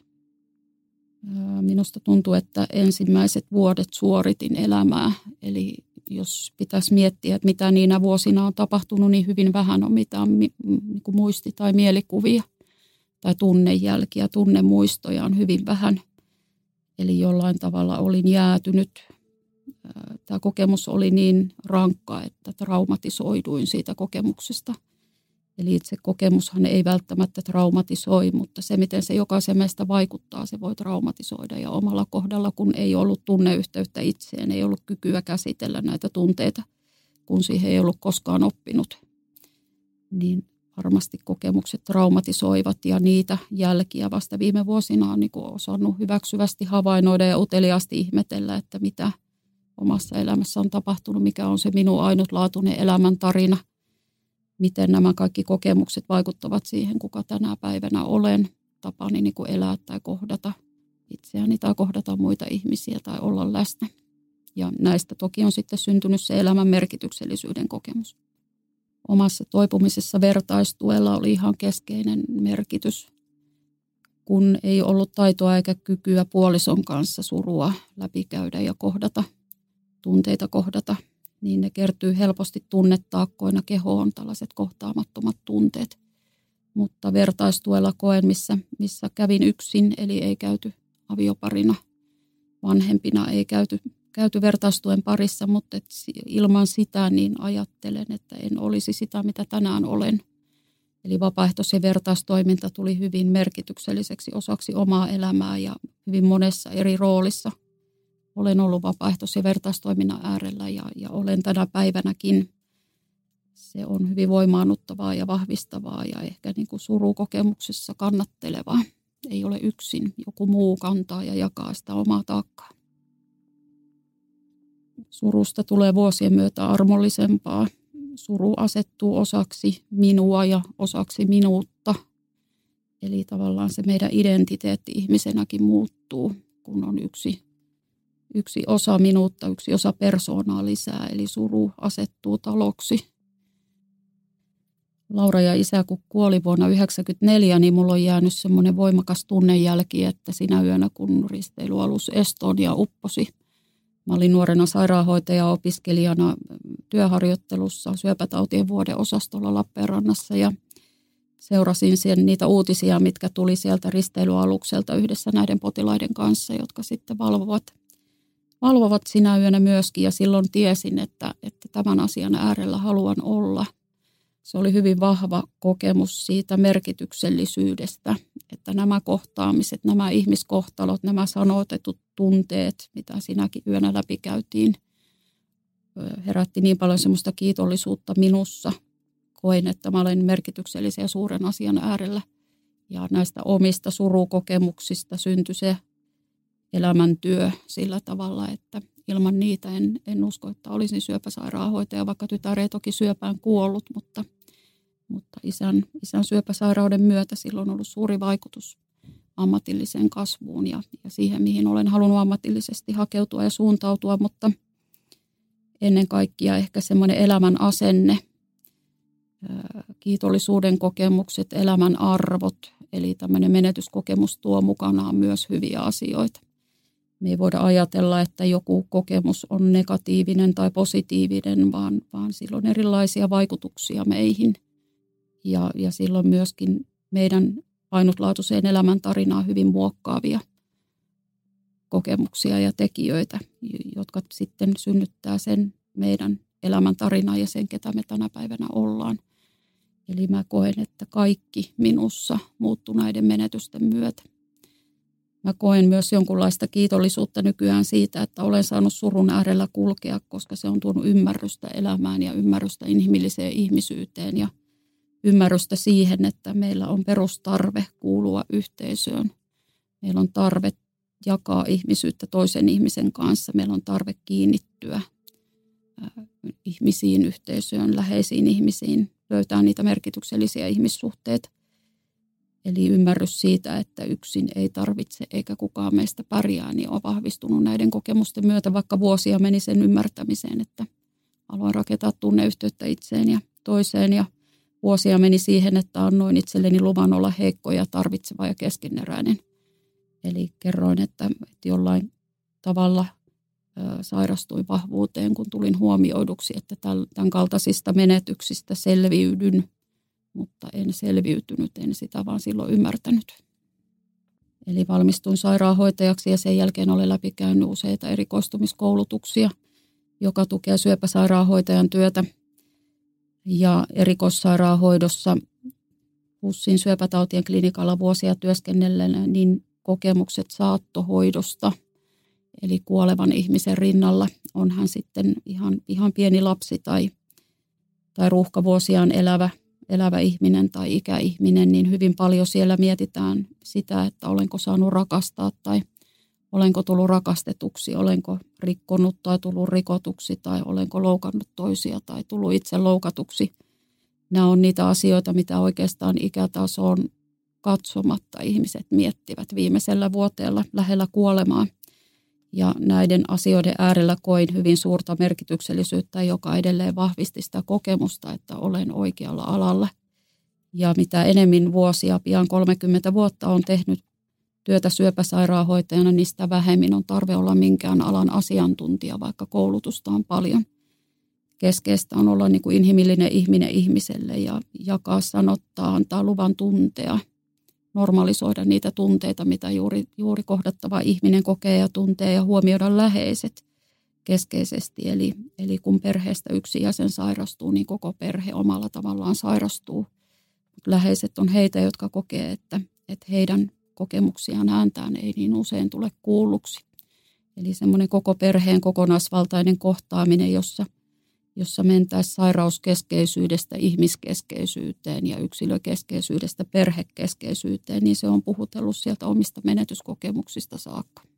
Minusta tuntuu, että ensimmäiset vuodet suoritin elämää, eli jos pitäisi miettiä, että mitä niinä vuosina on tapahtunut, niin hyvin vähän on mitään niin kuin muisti- tai mielikuvia tai tunnejälkiä, tunnemuistoja on hyvin vähän. Eli jollain tavalla olin jäätynyt. Tämä kokemus oli niin rankka, että traumatisoiduin siitä kokemuksesta – Eli itse kokemushan ei välttämättä traumatisoi, mutta se, miten se jokaisen meistä vaikuttaa, se voi traumatisoida. Ja omalla kohdalla, kun ei ollut tunneyhteyttä itseen, ei ollut kykyä käsitellä näitä tunteita, kun siihen ei ollut koskaan oppinut, niin varmasti kokemukset traumatisoivat ja niitä jälkiä vasta viime vuosina on niin osannut hyväksyvästi havainnoida ja uteliaasti ihmetellä, että mitä omassa elämässä on tapahtunut, mikä on se minun ainutlaatuinen elämäntarina – miten nämä kaikki kokemukset vaikuttavat siihen, kuka tänä päivänä olen, tapani niin kuin elää tai kohdata itseäni tai kohdata muita ihmisiä tai olla läsnä. Ja näistä toki on sitten syntynyt se elämän merkityksellisyyden kokemus. Omassa toipumisessa vertaistuella oli ihan keskeinen merkitys, kun ei ollut taitoa eikä kykyä puolison kanssa surua läpikäydä ja kohdata, tunteita kohdata – niin ne kertyy helposti tunnetaakkoina kehoon, tällaiset kohtaamattomat tunteet. Mutta vertaistuella koen, missä, missä kävin yksin, eli ei käyty avioparina, vanhempina ei käyty, käyty vertaistuen parissa, mutta et ilman sitä niin ajattelen, että en olisi sitä, mitä tänään olen. Eli vapaaehtois- ja vertaistoiminta tuli hyvin merkitykselliseksi osaksi omaa elämää ja hyvin monessa eri roolissa – olen ollut vapaaehtois- ja vertaistoiminnan äärellä ja, ja olen tänä päivänäkin. Se on hyvin voimaannuttavaa ja vahvistavaa ja ehkä niin kuin surukokemuksessa kannattelevaa. Ei ole yksin, joku muu kantaa ja jakaa sitä omaa taakkaa. Surusta tulee vuosien myötä armollisempaa. Suru asettuu osaksi minua ja osaksi minuutta. Eli tavallaan se meidän identiteetti ihmisenäkin muuttuu, kun on yksi yksi osa minuutta, yksi osa persoonaa lisää, eli suru asettuu taloksi. Laura ja isä, kun kuoli vuonna 1994, niin mulla on jäänyt semmoinen voimakas tunnejälki, että sinä yönä, kun risteilyalus Estonia upposi, Mä olin nuorena sairaanhoitaja-opiskelijana työharjoittelussa syöpätautien vuodeosastolla Lappeenrannassa ja seurasin sen, niitä uutisia, mitkä tuli sieltä risteilyalukselta yhdessä näiden potilaiden kanssa, jotka sitten valvovat valvovat sinä yönä myöskin ja silloin tiesin, että, että tämän asian äärellä haluan olla. Se oli hyvin vahva kokemus siitä merkityksellisyydestä, että nämä kohtaamiset, nämä ihmiskohtalot, nämä sanotetut tunteet, mitä sinäkin yönä läpikäytiin, herätti niin paljon semmoista kiitollisuutta minussa. Koin, että mä olen merkityksellisen ja suuren asian äärellä. Ja näistä omista surukokemuksista syntyi se elämäntyö sillä tavalla, että ilman niitä en, en usko, että olisin syöpäsairaanhoitaja, vaikka tytär ei toki syöpään kuollut, mutta, mutta isän, isän syöpäsairauden myötä silloin on ollut suuri vaikutus ammatilliseen kasvuun ja, ja siihen, mihin olen halunnut ammatillisesti hakeutua ja suuntautua, mutta ennen kaikkea ehkä semmoinen elämän asenne, kiitollisuuden kokemukset, elämän arvot, eli tämmöinen menetyskokemus tuo mukanaan myös hyviä asioita. Me ei voida ajatella, että joku kokemus on negatiivinen tai positiivinen, vaan, vaan sillä on erilaisia vaikutuksia meihin. Ja, ja silloin myöskin meidän ainutlaatuiseen elämäntarinaan hyvin muokkaavia kokemuksia ja tekijöitä, jotka sitten synnyttää sen meidän elämäntarinaa ja sen, ketä me tänä päivänä ollaan. Eli mä koen, että kaikki minussa muuttuu näiden menetysten myötä. Mä koen myös jonkunlaista kiitollisuutta nykyään siitä, että olen saanut surun äärellä kulkea, koska se on tuonut ymmärrystä elämään ja ymmärrystä inhimilliseen ihmisyyteen ja ymmärrystä siihen, että meillä on perustarve kuulua yhteisöön. Meillä on tarve jakaa ihmisyyttä toisen ihmisen kanssa. Meillä on tarve kiinnittyä ihmisiin, yhteisöön, läheisiin ihmisiin, löytää niitä merkityksellisiä ihmissuhteita – Eli ymmärrys siitä, että yksin ei tarvitse eikä kukaan meistä pärjää, niin on vahvistunut näiden kokemusten myötä, vaikka vuosia meni sen ymmärtämiseen, että aloin rakentaa tunneyhteyttä itseen ja toiseen. Ja vuosia meni siihen, että annoin itselleni luvan olla heikko ja tarvitseva ja keskeneräinen. Eli kerroin, että, että jollain tavalla sairastuin vahvuuteen, kun tulin huomioiduksi, että tämän kaltaisista menetyksistä selviydyn, mutta en selviytynyt, en sitä vaan silloin ymmärtänyt. Eli valmistuin sairaanhoitajaksi ja sen jälkeen olen läpikäynyt useita erikoistumiskoulutuksia, joka tukee syöpäsairaanhoitajan työtä. Ja erikoissairaanhoidossa HUSin syöpätautien klinikalla vuosia työskennelleenä, niin kokemukset saattohoidosta, eli kuolevan ihmisen rinnalla, on hän sitten ihan, ihan pieni lapsi tai, tai ruuhkavuosiaan elävä – elävä ihminen tai ikäihminen, niin hyvin paljon siellä mietitään sitä, että olenko saanut rakastaa tai olenko tullut rakastetuksi, olenko rikkonut tai tullut rikotuksi tai olenko loukannut toisia tai tullut itse loukatuksi. Nämä on niitä asioita, mitä oikeastaan ikätasoon katsomatta ihmiset miettivät viimeisellä vuoteella lähellä kuolemaa. Ja näiden asioiden äärellä koin hyvin suurta merkityksellisyyttä, joka edelleen vahvisti sitä kokemusta, että olen oikealla alalla. Ja mitä enemmän vuosia, pian 30 vuotta on tehnyt työtä syöpäsairaanhoitajana, niin sitä vähemmin on tarve olla minkään alan asiantuntija, vaikka koulutusta on paljon. Keskeistä on olla niin kuin inhimillinen ihminen ihmiselle ja jakaa, sanottaa, antaa luvan tuntea – normalisoida niitä tunteita, mitä juuri, juuri kohdattava ihminen kokee ja tuntee ja huomioida läheiset keskeisesti. Eli, eli kun perheestä yksi jäsen sairastuu, niin koko perhe omalla tavallaan sairastuu. Mut läheiset on heitä, jotka kokee, että, että heidän kokemuksiaan ääntään ei niin usein tule kuulluksi. Eli semmoinen koko perheen kokonaisvaltainen kohtaaminen, jossa – jossa mentäisiin sairauskeskeisyydestä ihmiskeskeisyyteen ja yksilökeskeisyydestä perhekeskeisyyteen, niin se on puhutellut sieltä omista menetyskokemuksista saakka.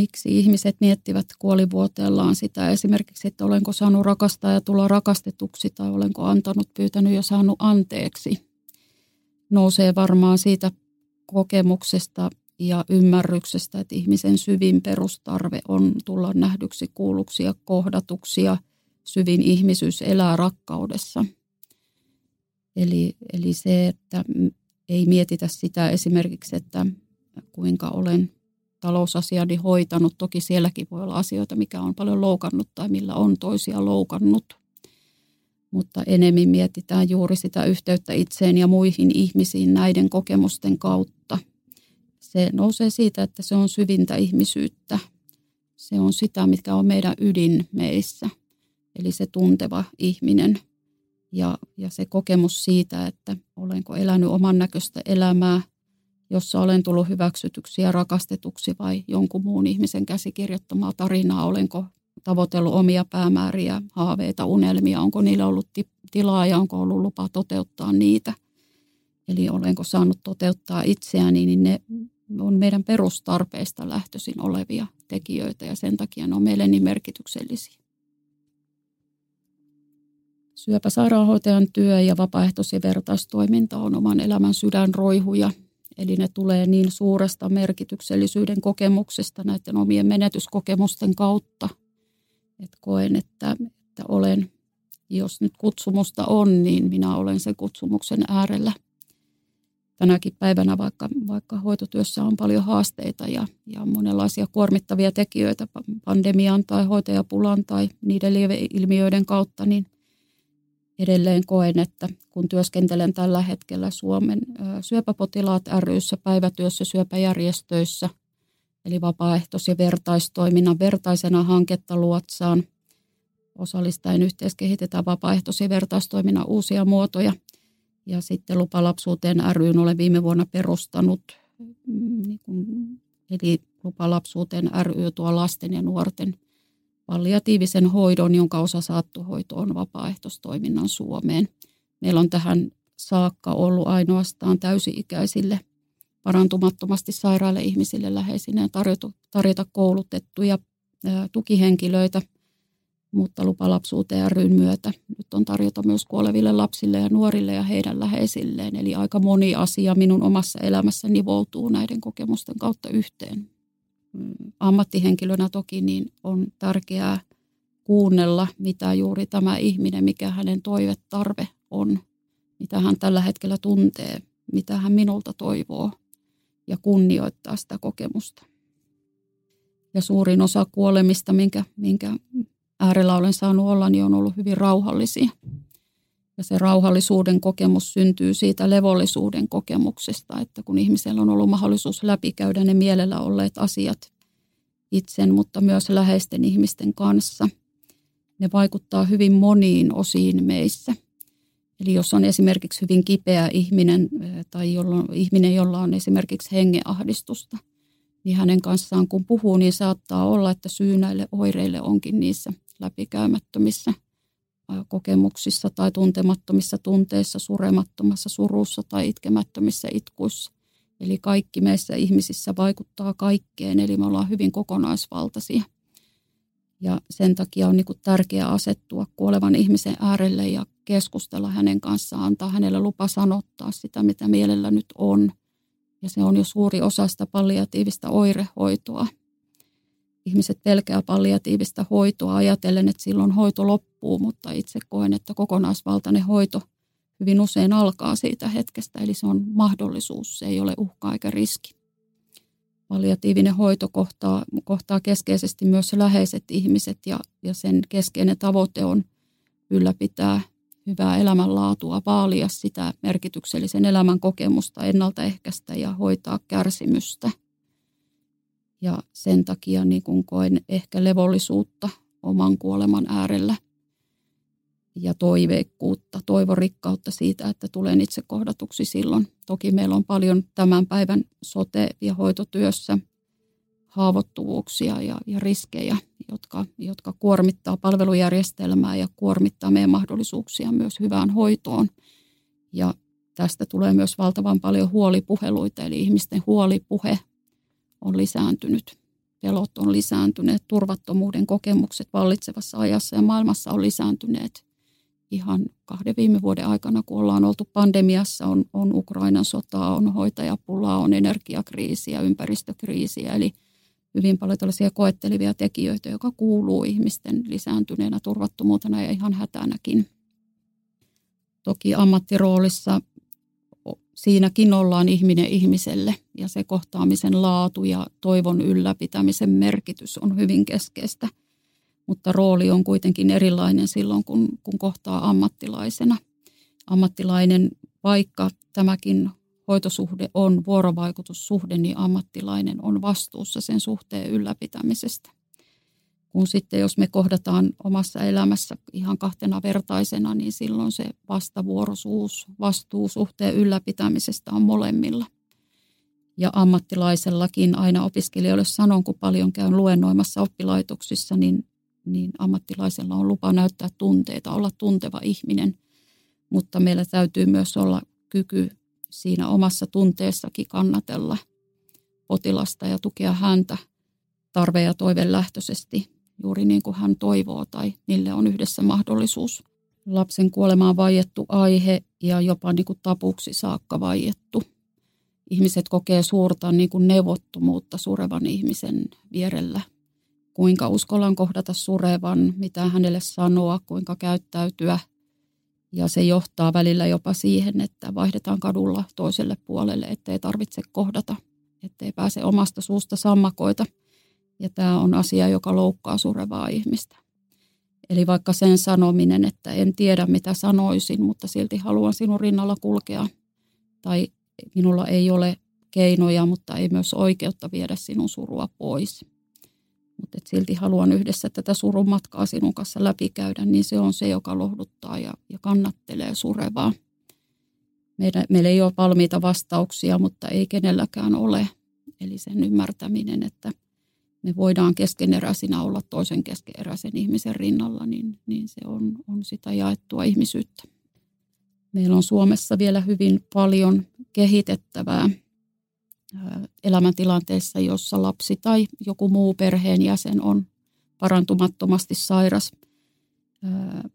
Miksi ihmiset miettivät kuolivuoteellaan sitä esimerkiksi, että olenko saanut rakastaa ja tulla rakastetuksi tai olenko antanut, pyytänyt ja saanut anteeksi. Nousee varmaan siitä kokemuksesta ja ymmärryksestä, että ihmisen syvin perustarve on tulla nähdyksi, kuulluksi ja kohdatuksi ja syvin ihmisyys elää rakkaudessa. Eli, eli se, että ei mietitä sitä esimerkiksi, että kuinka olen talousasiani hoitanut. Toki sielläkin voi olla asioita, mikä on paljon loukannut tai millä on toisia loukannut. Mutta enemmän mietitään juuri sitä yhteyttä itseen ja muihin ihmisiin näiden kokemusten kautta. Se nousee siitä, että se on syvintä ihmisyyttä. Se on sitä, mikä on meidän ydin meissä. Eli se tunteva ihminen ja, ja se kokemus siitä, että olenko elänyt oman näköistä elämää – jossa olen tullut hyväksytyksi ja rakastetuksi vai jonkun muun ihmisen käsikirjoittamaa tarinaa, olenko tavoitellut omia päämääriä, haaveita, unelmia, onko niillä ollut tilaa ja onko ollut lupa toteuttaa niitä. Eli olenko saanut toteuttaa itseäni, niin ne on meidän perustarpeista lähtöisin olevia tekijöitä ja sen takia ne on meille niin merkityksellisiä. Syöpäsairaanhoitajan työ ja vapaaehtois- ja vertaistoiminta on oman elämän sydänroihuja Eli ne tulee niin suuresta merkityksellisyyden kokemuksesta näiden omien menetyskokemusten kautta, että koen, että, että olen, jos nyt kutsumusta on, niin minä olen sen kutsumuksen äärellä. Tänäkin päivänä, vaikka, vaikka hoitotyössä on paljon haasteita ja, ja monenlaisia kuormittavia tekijöitä pandemian tai hoitajapulan tai niiden lieveilmiöiden kautta, niin – edelleen koen, että kun työskentelen tällä hetkellä Suomen syöpäpotilaat ryssä päivätyössä syöpäjärjestöissä, eli vapaaehtois- ja vertaistoiminnan vertaisena hanketta luotsaan, osallistaen yhteiskehitetään vapaaehtois- ja vertaistoiminnan uusia muotoja. Ja sitten Lupalapsuuteen ryn olen viime vuonna perustanut, mm, niin kuin, eli Lupalapsuuteen ry tuo lasten ja nuorten – palliatiivisen hoidon, jonka osa saattohoito on vapaaehtoistoiminnan Suomeen. Meillä on tähän saakka ollut ainoastaan täysi-ikäisille parantumattomasti sairaille ihmisille läheisinä tarjota, tarjota koulutettuja ää, tukihenkilöitä, mutta lupalapsuuteen ryn myötä nyt on tarjota myös kuoleville lapsille ja nuorille ja heidän läheisilleen. Eli aika moni asia minun omassa elämässä nivoutuu näiden kokemusten kautta yhteen. Ammattihenkilönä toki niin on tärkeää kuunnella, mitä juuri tämä ihminen, mikä hänen toivetarve on, mitä hän tällä hetkellä tuntee, mitä hän minulta toivoo ja kunnioittaa sitä kokemusta. Ja suurin osa kuolemista, minkä, minkä äärellä olen saanut olla, niin on ollut hyvin rauhallisia. Ja se rauhallisuuden kokemus syntyy siitä levollisuuden kokemuksesta, että kun ihmisellä on ollut mahdollisuus läpikäydä ne mielellä olleet asiat itsen, mutta myös läheisten ihmisten kanssa, ne vaikuttaa hyvin moniin osiin meissä. Eli jos on esimerkiksi hyvin kipeä ihminen tai jolla, ihminen, jolla on esimerkiksi hengeahdistusta, niin hänen kanssaan kun puhuu, niin saattaa olla, että syy näille oireille onkin niissä läpikäymättömissä kokemuksissa tai tuntemattomissa tunteissa, suremattomassa surussa tai itkemättömissä itkuissa. Eli kaikki meissä ihmisissä vaikuttaa kaikkeen, eli me ollaan hyvin kokonaisvaltaisia. Ja sen takia on niin tärkeää asettua kuolevan ihmisen äärelle ja keskustella hänen kanssaan, antaa hänelle lupa sanottaa sitä, mitä mielellä nyt on. Ja se on jo suuri osa sitä palliatiivista oirehoitoa. Ihmiset pelkää palliatiivista hoitoa ajatellen, että silloin hoito loppuu, mutta itse koen, että kokonaisvaltainen hoito hyvin usein alkaa siitä hetkestä, eli se on mahdollisuus, se ei ole uhka eikä riski. Palliatiivinen hoito kohtaa, kohtaa keskeisesti myös läheiset ihmiset ja, ja sen keskeinen tavoite on ylläpitää hyvää elämänlaatua, vaalia sitä merkityksellisen elämän kokemusta, ennaltaehkäistä ja hoitaa kärsimystä. Ja sen takia niin kun koen ehkä levollisuutta oman kuoleman äärellä ja toiveikkuutta, toivorikkautta siitä, että tulen itse kohdatuksi silloin. Toki meillä on paljon tämän päivän sote- ja hoitotyössä haavoittuvuuksia ja, ja riskejä, jotka, jotka kuormittaa palvelujärjestelmää ja kuormittaa meidän mahdollisuuksia myös hyvään hoitoon. Ja tästä tulee myös valtavan paljon huolipuheluita, eli ihmisten huolipuhe on lisääntynyt. Pelot on lisääntyneet, turvattomuuden kokemukset vallitsevassa ajassa ja maailmassa on lisääntyneet ihan kahden viime vuoden aikana, kun ollaan oltu pandemiassa, on, on Ukrainan sotaa, on hoitajapulaa, on energiakriisiä, ympäristökriisiä, eli – hyvin paljon tällaisia koettelivia tekijöitä, joka kuuluu ihmisten lisääntyneenä turvattomuutena ja ihan hätänäkin. Toki ammattiroolissa siinäkin ollaan ihminen ihmiselle ja se kohtaamisen laatu ja toivon ylläpitämisen merkitys on hyvin keskeistä. Mutta rooli on kuitenkin erilainen silloin, kun, kun kohtaa ammattilaisena. Ammattilainen, vaikka tämäkin hoitosuhde on vuorovaikutussuhde, niin ammattilainen on vastuussa sen suhteen ylläpitämisestä. Kun sitten jos me kohdataan omassa elämässä ihan kahtena vertaisena, niin silloin se vastavuoroisuus, vastuu suhteen ylläpitämisestä on molemmilla. Ja ammattilaisellakin aina opiskelijoille sanon, kun paljon käyn luennoimassa oppilaitoksissa, niin, niin ammattilaisella on lupa näyttää tunteita, olla tunteva ihminen. Mutta meillä täytyy myös olla kyky siinä omassa tunteessakin kannatella potilasta ja tukea häntä tarve- ja toivelähtöisesti juuri niin kuin hän toivoo tai niille on yhdessä mahdollisuus. Lapsen kuolemaan vaiettu aihe ja jopa niin kuin tapuksi saakka vaiettu. Ihmiset kokee suurta niin kuin neuvottomuutta surevan ihmisen vierellä. Kuinka uskallan kohdata surevan, mitä hänelle sanoa, kuinka käyttäytyä – ja se johtaa välillä jopa siihen, että vaihdetaan kadulla toiselle puolelle, ettei tarvitse kohdata, ettei pääse omasta suusta sammakoita. Ja tämä on asia, joka loukkaa surevaa ihmistä. Eli vaikka sen sanominen, että en tiedä mitä sanoisin, mutta silti haluan sinun rinnalla kulkea. Tai minulla ei ole keinoja, mutta ei myös oikeutta viedä sinun surua pois mutta silti haluan yhdessä tätä surun matkaa sinun kanssa läpikäydä, niin se on se, joka lohduttaa ja, ja kannattelee surevaa. Meillä, meillä ei ole valmiita vastauksia, mutta ei kenelläkään ole. Eli sen ymmärtäminen, että me voidaan keskeneräisinä olla toisen keskeneräisen ihmisen rinnalla, niin, niin se on, on sitä jaettua ihmisyyttä. Meillä on Suomessa vielä hyvin paljon kehitettävää elämäntilanteessa, jossa lapsi tai joku muu perheenjäsen on parantumattomasti sairas.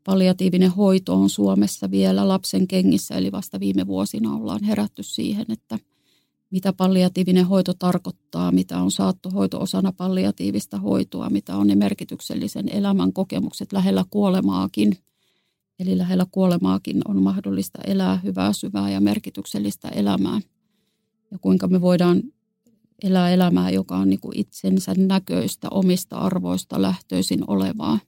Palliatiivinen hoito on Suomessa vielä lapsen kengissä, eli vasta viime vuosina ollaan herätty siihen, että mitä palliatiivinen hoito tarkoittaa, mitä on saattohoito osana palliatiivista hoitoa, mitä on ne merkityksellisen elämän kokemukset lähellä kuolemaakin. Eli lähellä kuolemaakin on mahdollista elää hyvää, syvää ja merkityksellistä elämää. Ja kuinka me voidaan elää elämää, joka on niin kuin itsensä näköistä, omista arvoista lähtöisin olevaa,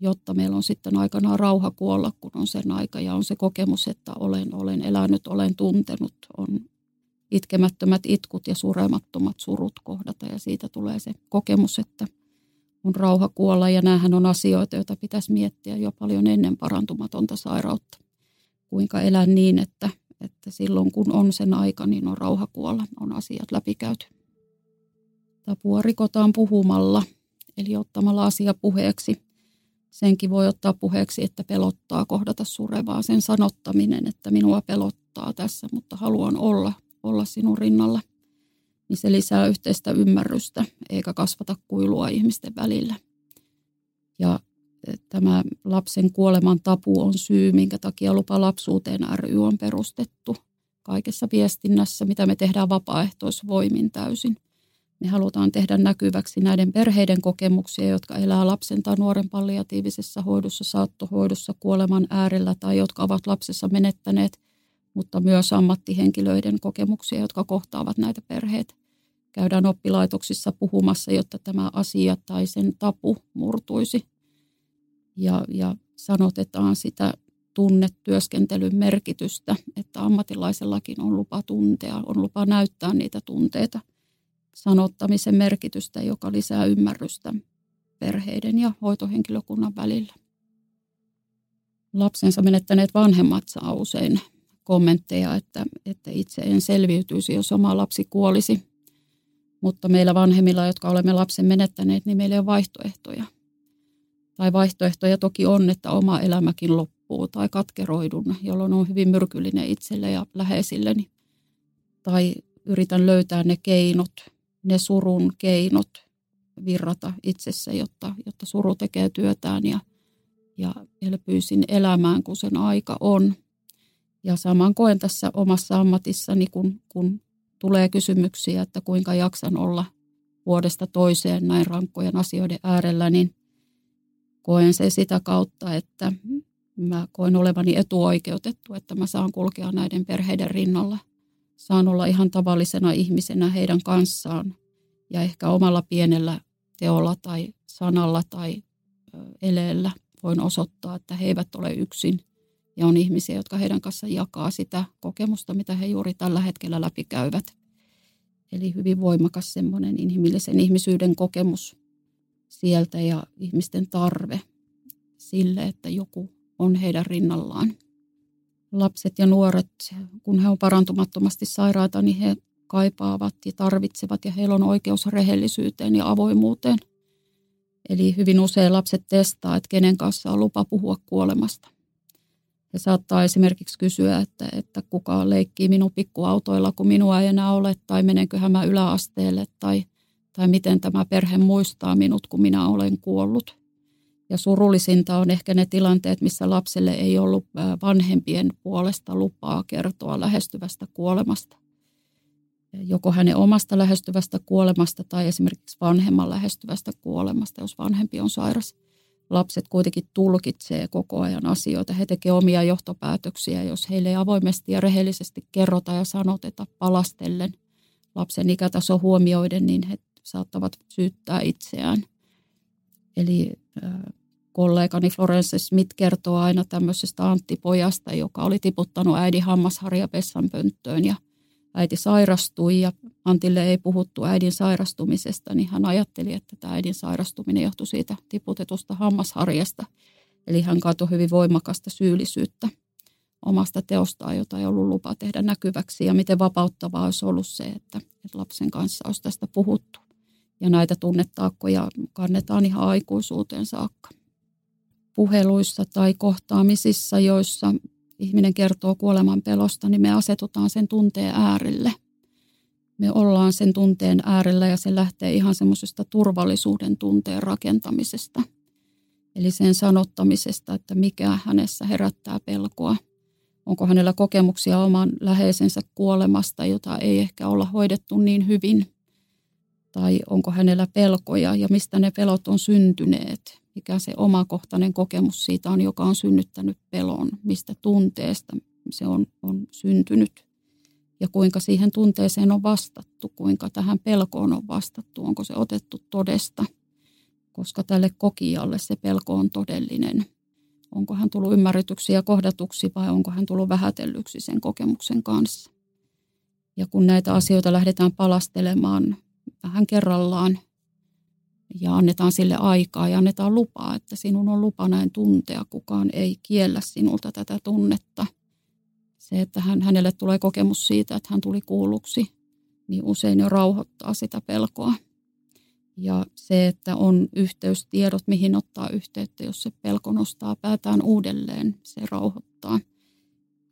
jotta meillä on sitten aikanaan rauha kuolla, kun on sen aika ja on se kokemus, että olen, olen elänyt, olen tuntenut, on itkemättömät itkut ja suremattomat surut kohdata ja siitä tulee se kokemus, että on rauha kuolla ja näähän on asioita, joita pitäisi miettiä jo paljon ennen parantumatonta sairautta. Kuinka elää niin, että, että silloin kun on sen aika, niin on rauha kuolla, on asiat läpikäyty. Tapua rikotaan puhumalla, eli ottamalla asia puheeksi. Senkin voi ottaa puheeksi, että pelottaa kohdata surevaa. Sen sanottaminen, että minua pelottaa tässä, mutta haluan olla olla sinun rinnalla, niin se lisää yhteistä ymmärrystä eikä kasvata kuilua ihmisten välillä. Ja e, tämä lapsen kuoleman tapu on syy, minkä takia lupa lapsuuteen ry on perustettu kaikessa viestinnässä, mitä me tehdään vapaaehtoisvoimin täysin. Me halutaan tehdä näkyväksi näiden perheiden kokemuksia, jotka elää lapsen tai nuoren palliatiivisessa hoidossa, saattohoidossa, kuoleman äärellä tai jotka ovat lapsessa menettäneet mutta myös ammattihenkilöiden kokemuksia, jotka kohtaavat näitä perheitä. Käydään oppilaitoksissa puhumassa, jotta tämä asia tai sen tapu murtuisi. Ja, ja sanotetaan sitä tunnetyöskentelyn merkitystä, että ammatilaisellakin on lupa tuntea, on lupa näyttää niitä tunteita. Sanottamisen merkitystä, joka lisää ymmärrystä perheiden ja hoitohenkilökunnan välillä. Lapsensa menettäneet vanhemmat saa usein kommentteja, että, että itse en selviytyisi, jos oma lapsi kuolisi. Mutta meillä vanhemmilla, jotka olemme lapsen menettäneet, niin meillä ei ole vaihtoehtoja. Tai vaihtoehtoja toki on, että oma elämäkin loppuu tai katkeroidun, jolloin on hyvin myrkyllinen itselle ja läheisilleni. Tai yritän löytää ne keinot, ne surun keinot virrata itsessä, jotta, jotta suru tekee työtään ja, ja elpyisin elämään, kun sen aika on – ja saman koen tässä omassa ammatissani, kun, kun tulee kysymyksiä, että kuinka jaksan olla vuodesta toiseen näin rankkojen asioiden äärellä, niin koen se sitä kautta, että mä koen olevani etuoikeutettu, että mä saan kulkea näiden perheiden rinnalla. Saan olla ihan tavallisena ihmisenä heidän kanssaan ja ehkä omalla pienellä teolla tai sanalla tai eleellä voin osoittaa, että he eivät ole yksin – ja on ihmisiä, jotka heidän kanssa jakaa sitä kokemusta, mitä he juuri tällä hetkellä läpikäyvät. Eli hyvin voimakas semmoinen inhimillisen ihmisyyden kokemus sieltä ja ihmisten tarve sille, että joku on heidän rinnallaan. Lapset ja nuoret, kun he on parantumattomasti sairaata, niin he kaipaavat ja tarvitsevat ja heillä on oikeus rehellisyyteen ja avoimuuteen. Eli hyvin usein lapset testaa, että kenen kanssa on lupa puhua kuolemasta. Ja saattaa esimerkiksi kysyä, että, että kuka leikkii minun pikkuautoilla, kun minua ei enää ole, tai menenköhän mä yläasteelle, tai, tai miten tämä perhe muistaa minut, kun minä olen kuollut. Ja surullisinta on ehkä ne tilanteet, missä lapselle ei ollut vanhempien puolesta lupaa kertoa lähestyvästä kuolemasta. Joko hänen omasta lähestyvästä kuolemasta tai esimerkiksi vanhemman lähestyvästä kuolemasta, jos vanhempi on sairas – lapset kuitenkin tulkitsee koko ajan asioita. He tekevät omia johtopäätöksiä, jos heille ei avoimesti ja rehellisesti kerrota ja sanoteta palastellen lapsen ikätaso huomioiden, niin he saattavat syyttää itseään. Eli kollegani Florence Smith kertoo aina tämmöisestä Antti Pojasta, joka oli tiputtanut äidin hammasharja pönttöön ja äiti sairastui ja Antille ei puhuttu äidin sairastumisesta, niin hän ajatteli, että tämä äidin sairastuminen johtui siitä tiputetusta hammasharjasta. Eli hän kaatoi hyvin voimakasta syyllisyyttä omasta teostaan, jota ei ollut lupa tehdä näkyväksi. Ja miten vapauttavaa olisi ollut se, että, että lapsen kanssa olisi tästä puhuttu. Ja näitä tunnetaakkoja kannetaan ihan aikuisuuteen saakka. Puheluissa tai kohtaamisissa, joissa ihminen kertoo kuoleman pelosta, niin me asetutaan sen tunteen äärelle. Me ollaan sen tunteen äärellä ja se lähtee ihan semmoisesta turvallisuuden tunteen rakentamisesta. Eli sen sanottamisesta, että mikä hänessä herättää pelkoa. onko hänellä kokemuksia oman läheisensä kuolemasta, jota ei ehkä olla hoidettu niin hyvin, tai onko hänellä pelkoja ja mistä ne pelot on syntyneet, mikä se omakohtainen kokemus siitä on, joka on synnyttänyt pelon, mistä tunteesta se on, on syntynyt? Ja kuinka siihen tunteeseen on vastattu, kuinka tähän pelkoon on vastattu, onko se otettu todesta, koska tälle kokijalle se pelko on todellinen. Onko hän tullut ymmärretyksi ja kohdatuksi vai onko hän tullut vähätellyksi sen kokemuksen kanssa. Ja kun näitä asioita lähdetään palastelemaan vähän kerrallaan ja annetaan sille aikaa ja annetaan lupaa, että sinun on lupa näin tuntea, kukaan ei kiellä sinulta tätä tunnetta – se, että hän, hänelle tulee kokemus siitä, että hän tuli kuulluksi, niin usein jo rauhoittaa sitä pelkoa. Ja se, että on yhteystiedot, mihin ottaa yhteyttä, jos se pelko nostaa päätään uudelleen, se rauhoittaa.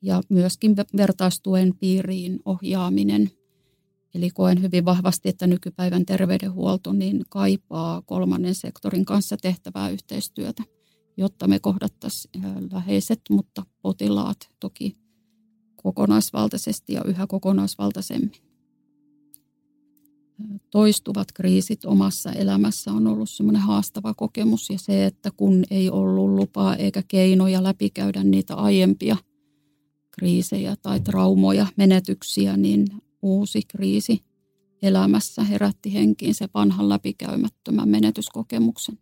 Ja myöskin vertaistuen piiriin ohjaaminen. Eli koen hyvin vahvasti, että nykypäivän terveydenhuolto niin kaipaa kolmannen sektorin kanssa tehtävää yhteistyötä, jotta me kohdattaisiin läheiset, mutta potilaat toki kokonaisvaltaisesti ja yhä kokonaisvaltaisemmin. Toistuvat kriisit omassa elämässä on ollut semmoinen haastava kokemus ja se, että kun ei ollut lupaa eikä keinoja läpikäydä niitä aiempia kriisejä tai traumoja, menetyksiä, niin uusi kriisi elämässä herätti henkiin se vanhan läpikäymättömän menetyskokemuksen.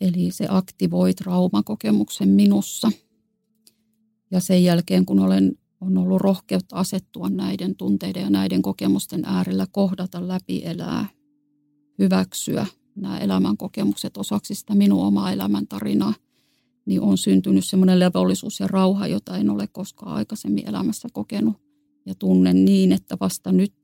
Eli se aktivoi traumakokemuksen minussa – ja sen jälkeen, kun olen on ollut rohkeutta asettua näiden tunteiden ja näiden kokemusten äärellä, kohdata, läpi elää, hyväksyä nämä elämän kokemukset osaksi sitä minun omaa elämäntarinaa, niin on syntynyt semmoinen levollisuus ja rauha, jota en ole koskaan aikaisemmin elämässä kokenut. Ja tunnen niin, että vasta nyt,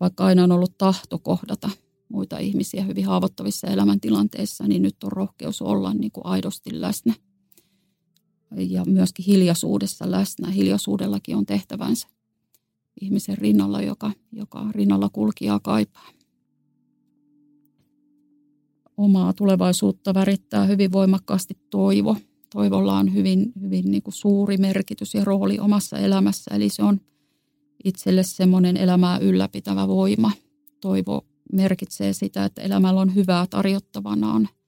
vaikka aina on ollut tahto kohdata muita ihmisiä hyvin haavoittavissa elämäntilanteissa, niin nyt on rohkeus olla niin kuin aidosti läsnä – ja myöskin hiljaisuudessa läsnä. Hiljaisuudellakin on tehtävänsä ihmisen rinnalla, joka, joka rinnalla kulkijaa kaipaa. Omaa tulevaisuutta värittää hyvin voimakkaasti toivo. Toivolla on hyvin, hyvin niin kuin suuri merkitys ja rooli omassa elämässä, eli se on itselle semmoinen elämää ylläpitävä voima. Toivo merkitsee sitä, että elämällä on hyvää tarjottavanaan –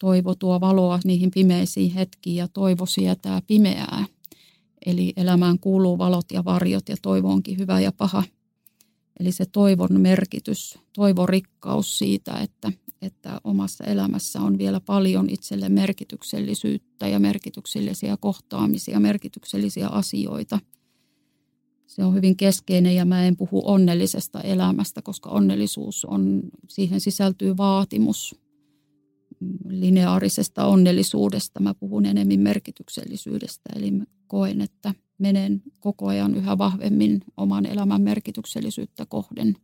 Toivo tuo valoa niihin pimeisiin hetkiin ja toivo sietää pimeää. Eli elämään kuuluu valot ja varjot ja toivo onkin hyvä ja paha. Eli se toivon merkitys, toivorikkaus siitä, että, että omassa elämässä on vielä paljon itselle merkityksellisyyttä ja merkityksellisiä kohtaamisia, merkityksellisiä asioita. Se on hyvin keskeinen ja mä en puhu onnellisesta elämästä, koska onnellisuus on, siihen sisältyy vaatimus lineaarisesta onnellisuudesta. Mä puhun enemmän merkityksellisyydestä, eli mä koen, että menen koko ajan yhä vahvemmin oman elämän merkityksellisyyttä kohden.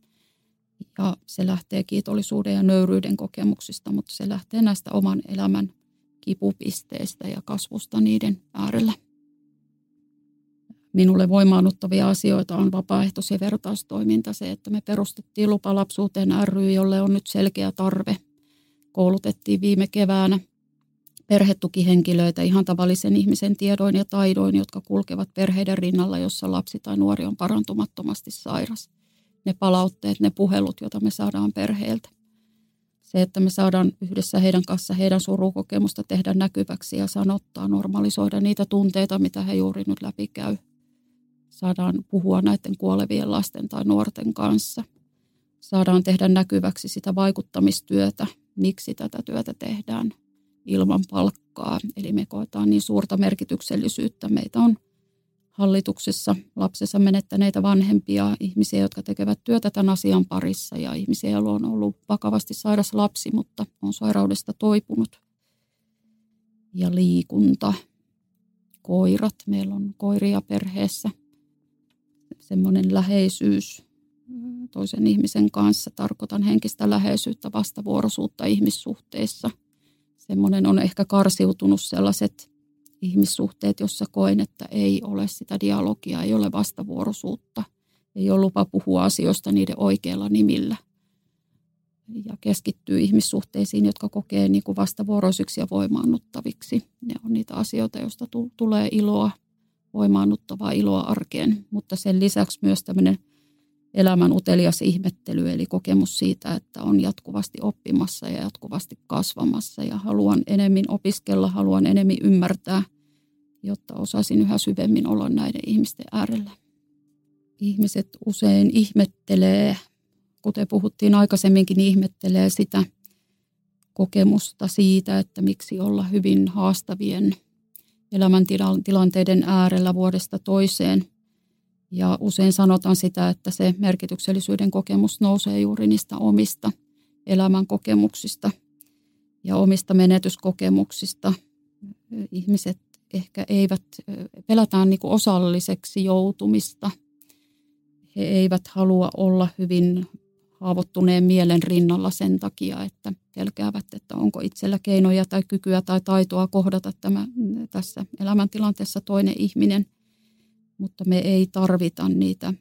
Ja se lähtee kiitollisuuden ja nöyryyden kokemuksista, mutta se lähtee näistä oman elämän kipupisteistä ja kasvusta niiden äärellä. Minulle voimaannuttavia asioita on vapaaehtois- ja vertaustoiminta. Se, että me perustettiin Lupalapsuuteen ry, jolle on nyt selkeä tarve – koulutettiin viime keväänä perhetukihenkilöitä ihan tavallisen ihmisen tiedoin ja taidoin, jotka kulkevat perheiden rinnalla, jossa lapsi tai nuori on parantumattomasti sairas. Ne palautteet, ne puhelut, joita me saadaan perheeltä. Se, että me saadaan yhdessä heidän kanssa heidän surukokemusta tehdä näkyväksi ja sanottaa, normalisoida niitä tunteita, mitä he juuri nyt läpikäy. Saadaan puhua näiden kuolevien lasten tai nuorten kanssa. Saadaan tehdä näkyväksi sitä vaikuttamistyötä, miksi tätä työtä tehdään ilman palkkaa. Eli me koetaan niin suurta merkityksellisyyttä. Meitä on hallituksessa lapsensa menettäneitä vanhempia ihmisiä, jotka tekevät työtä tämän asian parissa ja ihmisiä, joilla on ollut vakavasti sairas lapsi, mutta on sairaudesta toipunut. Ja liikunta, koirat. Meillä on koiria perheessä. Semmoinen läheisyys, toisen ihmisen kanssa. Tarkoitan henkistä läheisyyttä, vastavuoroisuutta ihmissuhteissa. Semmoinen on ehkä karsiutunut sellaiset ihmissuhteet, jossa koen, että ei ole sitä dialogia, ei ole vastavuoroisuutta. Ei ole lupa puhua asioista niiden oikeilla nimillä. ja keskittyy ihmissuhteisiin, jotka kokee niin kuin vastavuoroisiksi ja voimaannuttaviksi. Ne on niitä asioita, joista t- tulee iloa, voimaannuttavaa iloa arkeen, mutta sen lisäksi myös tämmöinen elämän utelias ihmettely, eli kokemus siitä, että on jatkuvasti oppimassa ja jatkuvasti kasvamassa ja haluan enemmän opiskella, haluan enemmän ymmärtää, jotta osaisin yhä syvemmin olla näiden ihmisten äärellä. Ihmiset usein ihmettelee kuten puhuttiin aikaisemminkin, niin ihmettelee sitä kokemusta siitä, että miksi olla hyvin haastavien elämäntilanteiden äärellä vuodesta toiseen. Ja usein sanotaan sitä, että se merkityksellisyyden kokemus nousee juuri niistä omista elämän kokemuksista ja omista menetyskokemuksista. Ihmiset ehkä eivät, pelätään niin kuin osalliseksi joutumista. He eivät halua olla hyvin haavoittuneen mielen rinnalla sen takia, että pelkäävät, että onko itsellä keinoja tai kykyä tai taitoa kohdata tämä, tässä elämäntilanteessa toinen ihminen. Mutta me ei tarvita niitä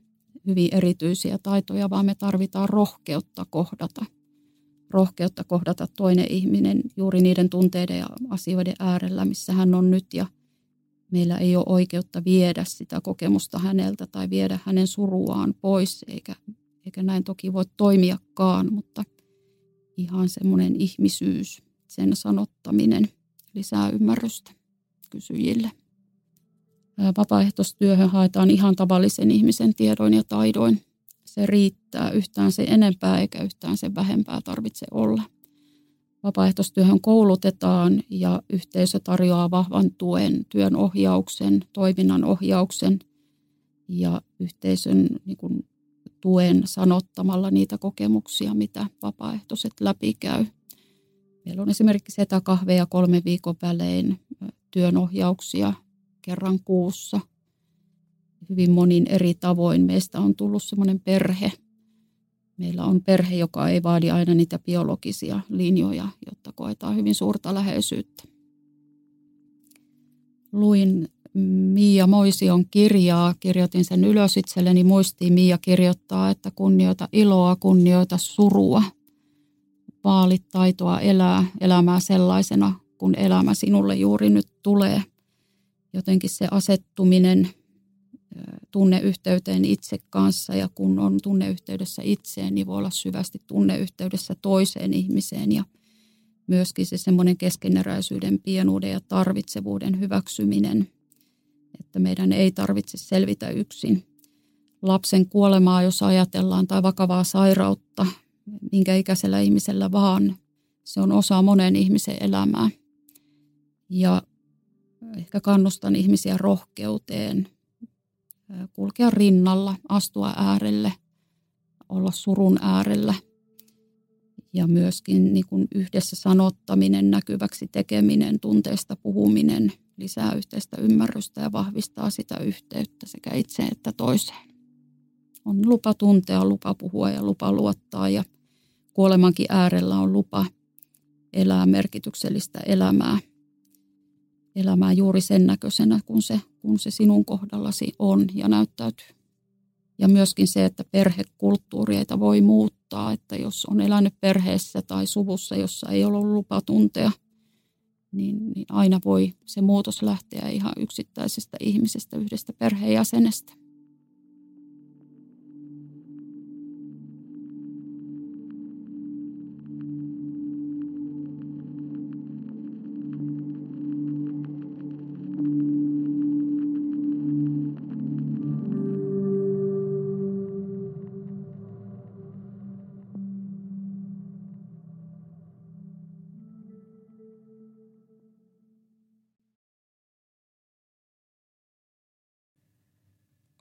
hyvin erityisiä taitoja, vaan me tarvitaan rohkeutta kohdata. Rohkeutta kohdata toinen ihminen juuri niiden tunteiden ja asioiden äärellä, missä hän on nyt ja meillä ei ole oikeutta viedä sitä kokemusta häneltä tai viedä hänen suruaan pois, eikä eikä näin toki voi toimiakaan, mutta ihan semmoinen ihmisyys, sen sanottaminen lisää ymmärrystä kysyjille. Vapaaehtoistyöhön haetaan ihan tavallisen ihmisen tiedoin ja taidoin. Se riittää yhtään se enempää eikä yhtään sen vähempää tarvitse olla. Vapaaehtoistyöhön koulutetaan ja yhteisö tarjoaa vahvan tuen, työn ohjauksen, toiminnan ohjauksen ja yhteisön niin kuin, tuen sanottamalla niitä kokemuksia, mitä vapaaehtoiset läpikäy. Meillä on esimerkiksi etäkahveja kolme viikon välein, työnohjauksia kerran kuussa. Hyvin monin eri tavoin meistä on tullut semmoinen perhe. Meillä on perhe, joka ei vaadi aina niitä biologisia linjoja, jotta koetaan hyvin suurta läheisyyttä. Luin Mia Moision kirjaa, kirjoitin sen ylös itselleni muistiin. Mia kirjoittaa, että kunnioita iloa, kunnioita surua. Vaalit taitoa elää elämää sellaisena, kun elämä sinulle juuri nyt tulee. Jotenkin se asettuminen tunneyhteyteen itse kanssa ja kun on tunneyhteydessä itseen, niin voi olla syvästi tunneyhteydessä toiseen ihmiseen ja myöskin se semmoinen keskeneräisyyden, pienuuden ja tarvitsevuuden hyväksyminen – että meidän ei tarvitse selvitä yksin. Lapsen kuolemaa, jos ajatellaan, tai vakavaa sairautta, minkä ikäisellä ihmisellä vaan, se on osa monen ihmisen elämää. Ja ehkä kannustan ihmisiä rohkeuteen, kulkea rinnalla, astua äärelle, olla surun äärellä ja myöskin niin kuin yhdessä sanottaminen, näkyväksi tekeminen, tunteesta puhuminen – lisää yhteistä ymmärrystä ja vahvistaa sitä yhteyttä sekä itseen että toiseen. On lupa tuntea, lupa puhua ja lupa luottaa ja kuolemankin äärellä on lupa elää merkityksellistä elämää. Elämää juuri sen näköisenä, kun se, kun se sinun kohdallasi on ja näyttäytyy. Ja myöskin se, että perhekulttuureita voi muuttaa, että jos on elänyt perheessä tai suvussa, jossa ei ole lupa tuntea – niin, niin aina voi se muutos lähteä ihan yksittäisestä ihmisestä, yhdestä perheenjäsenestä.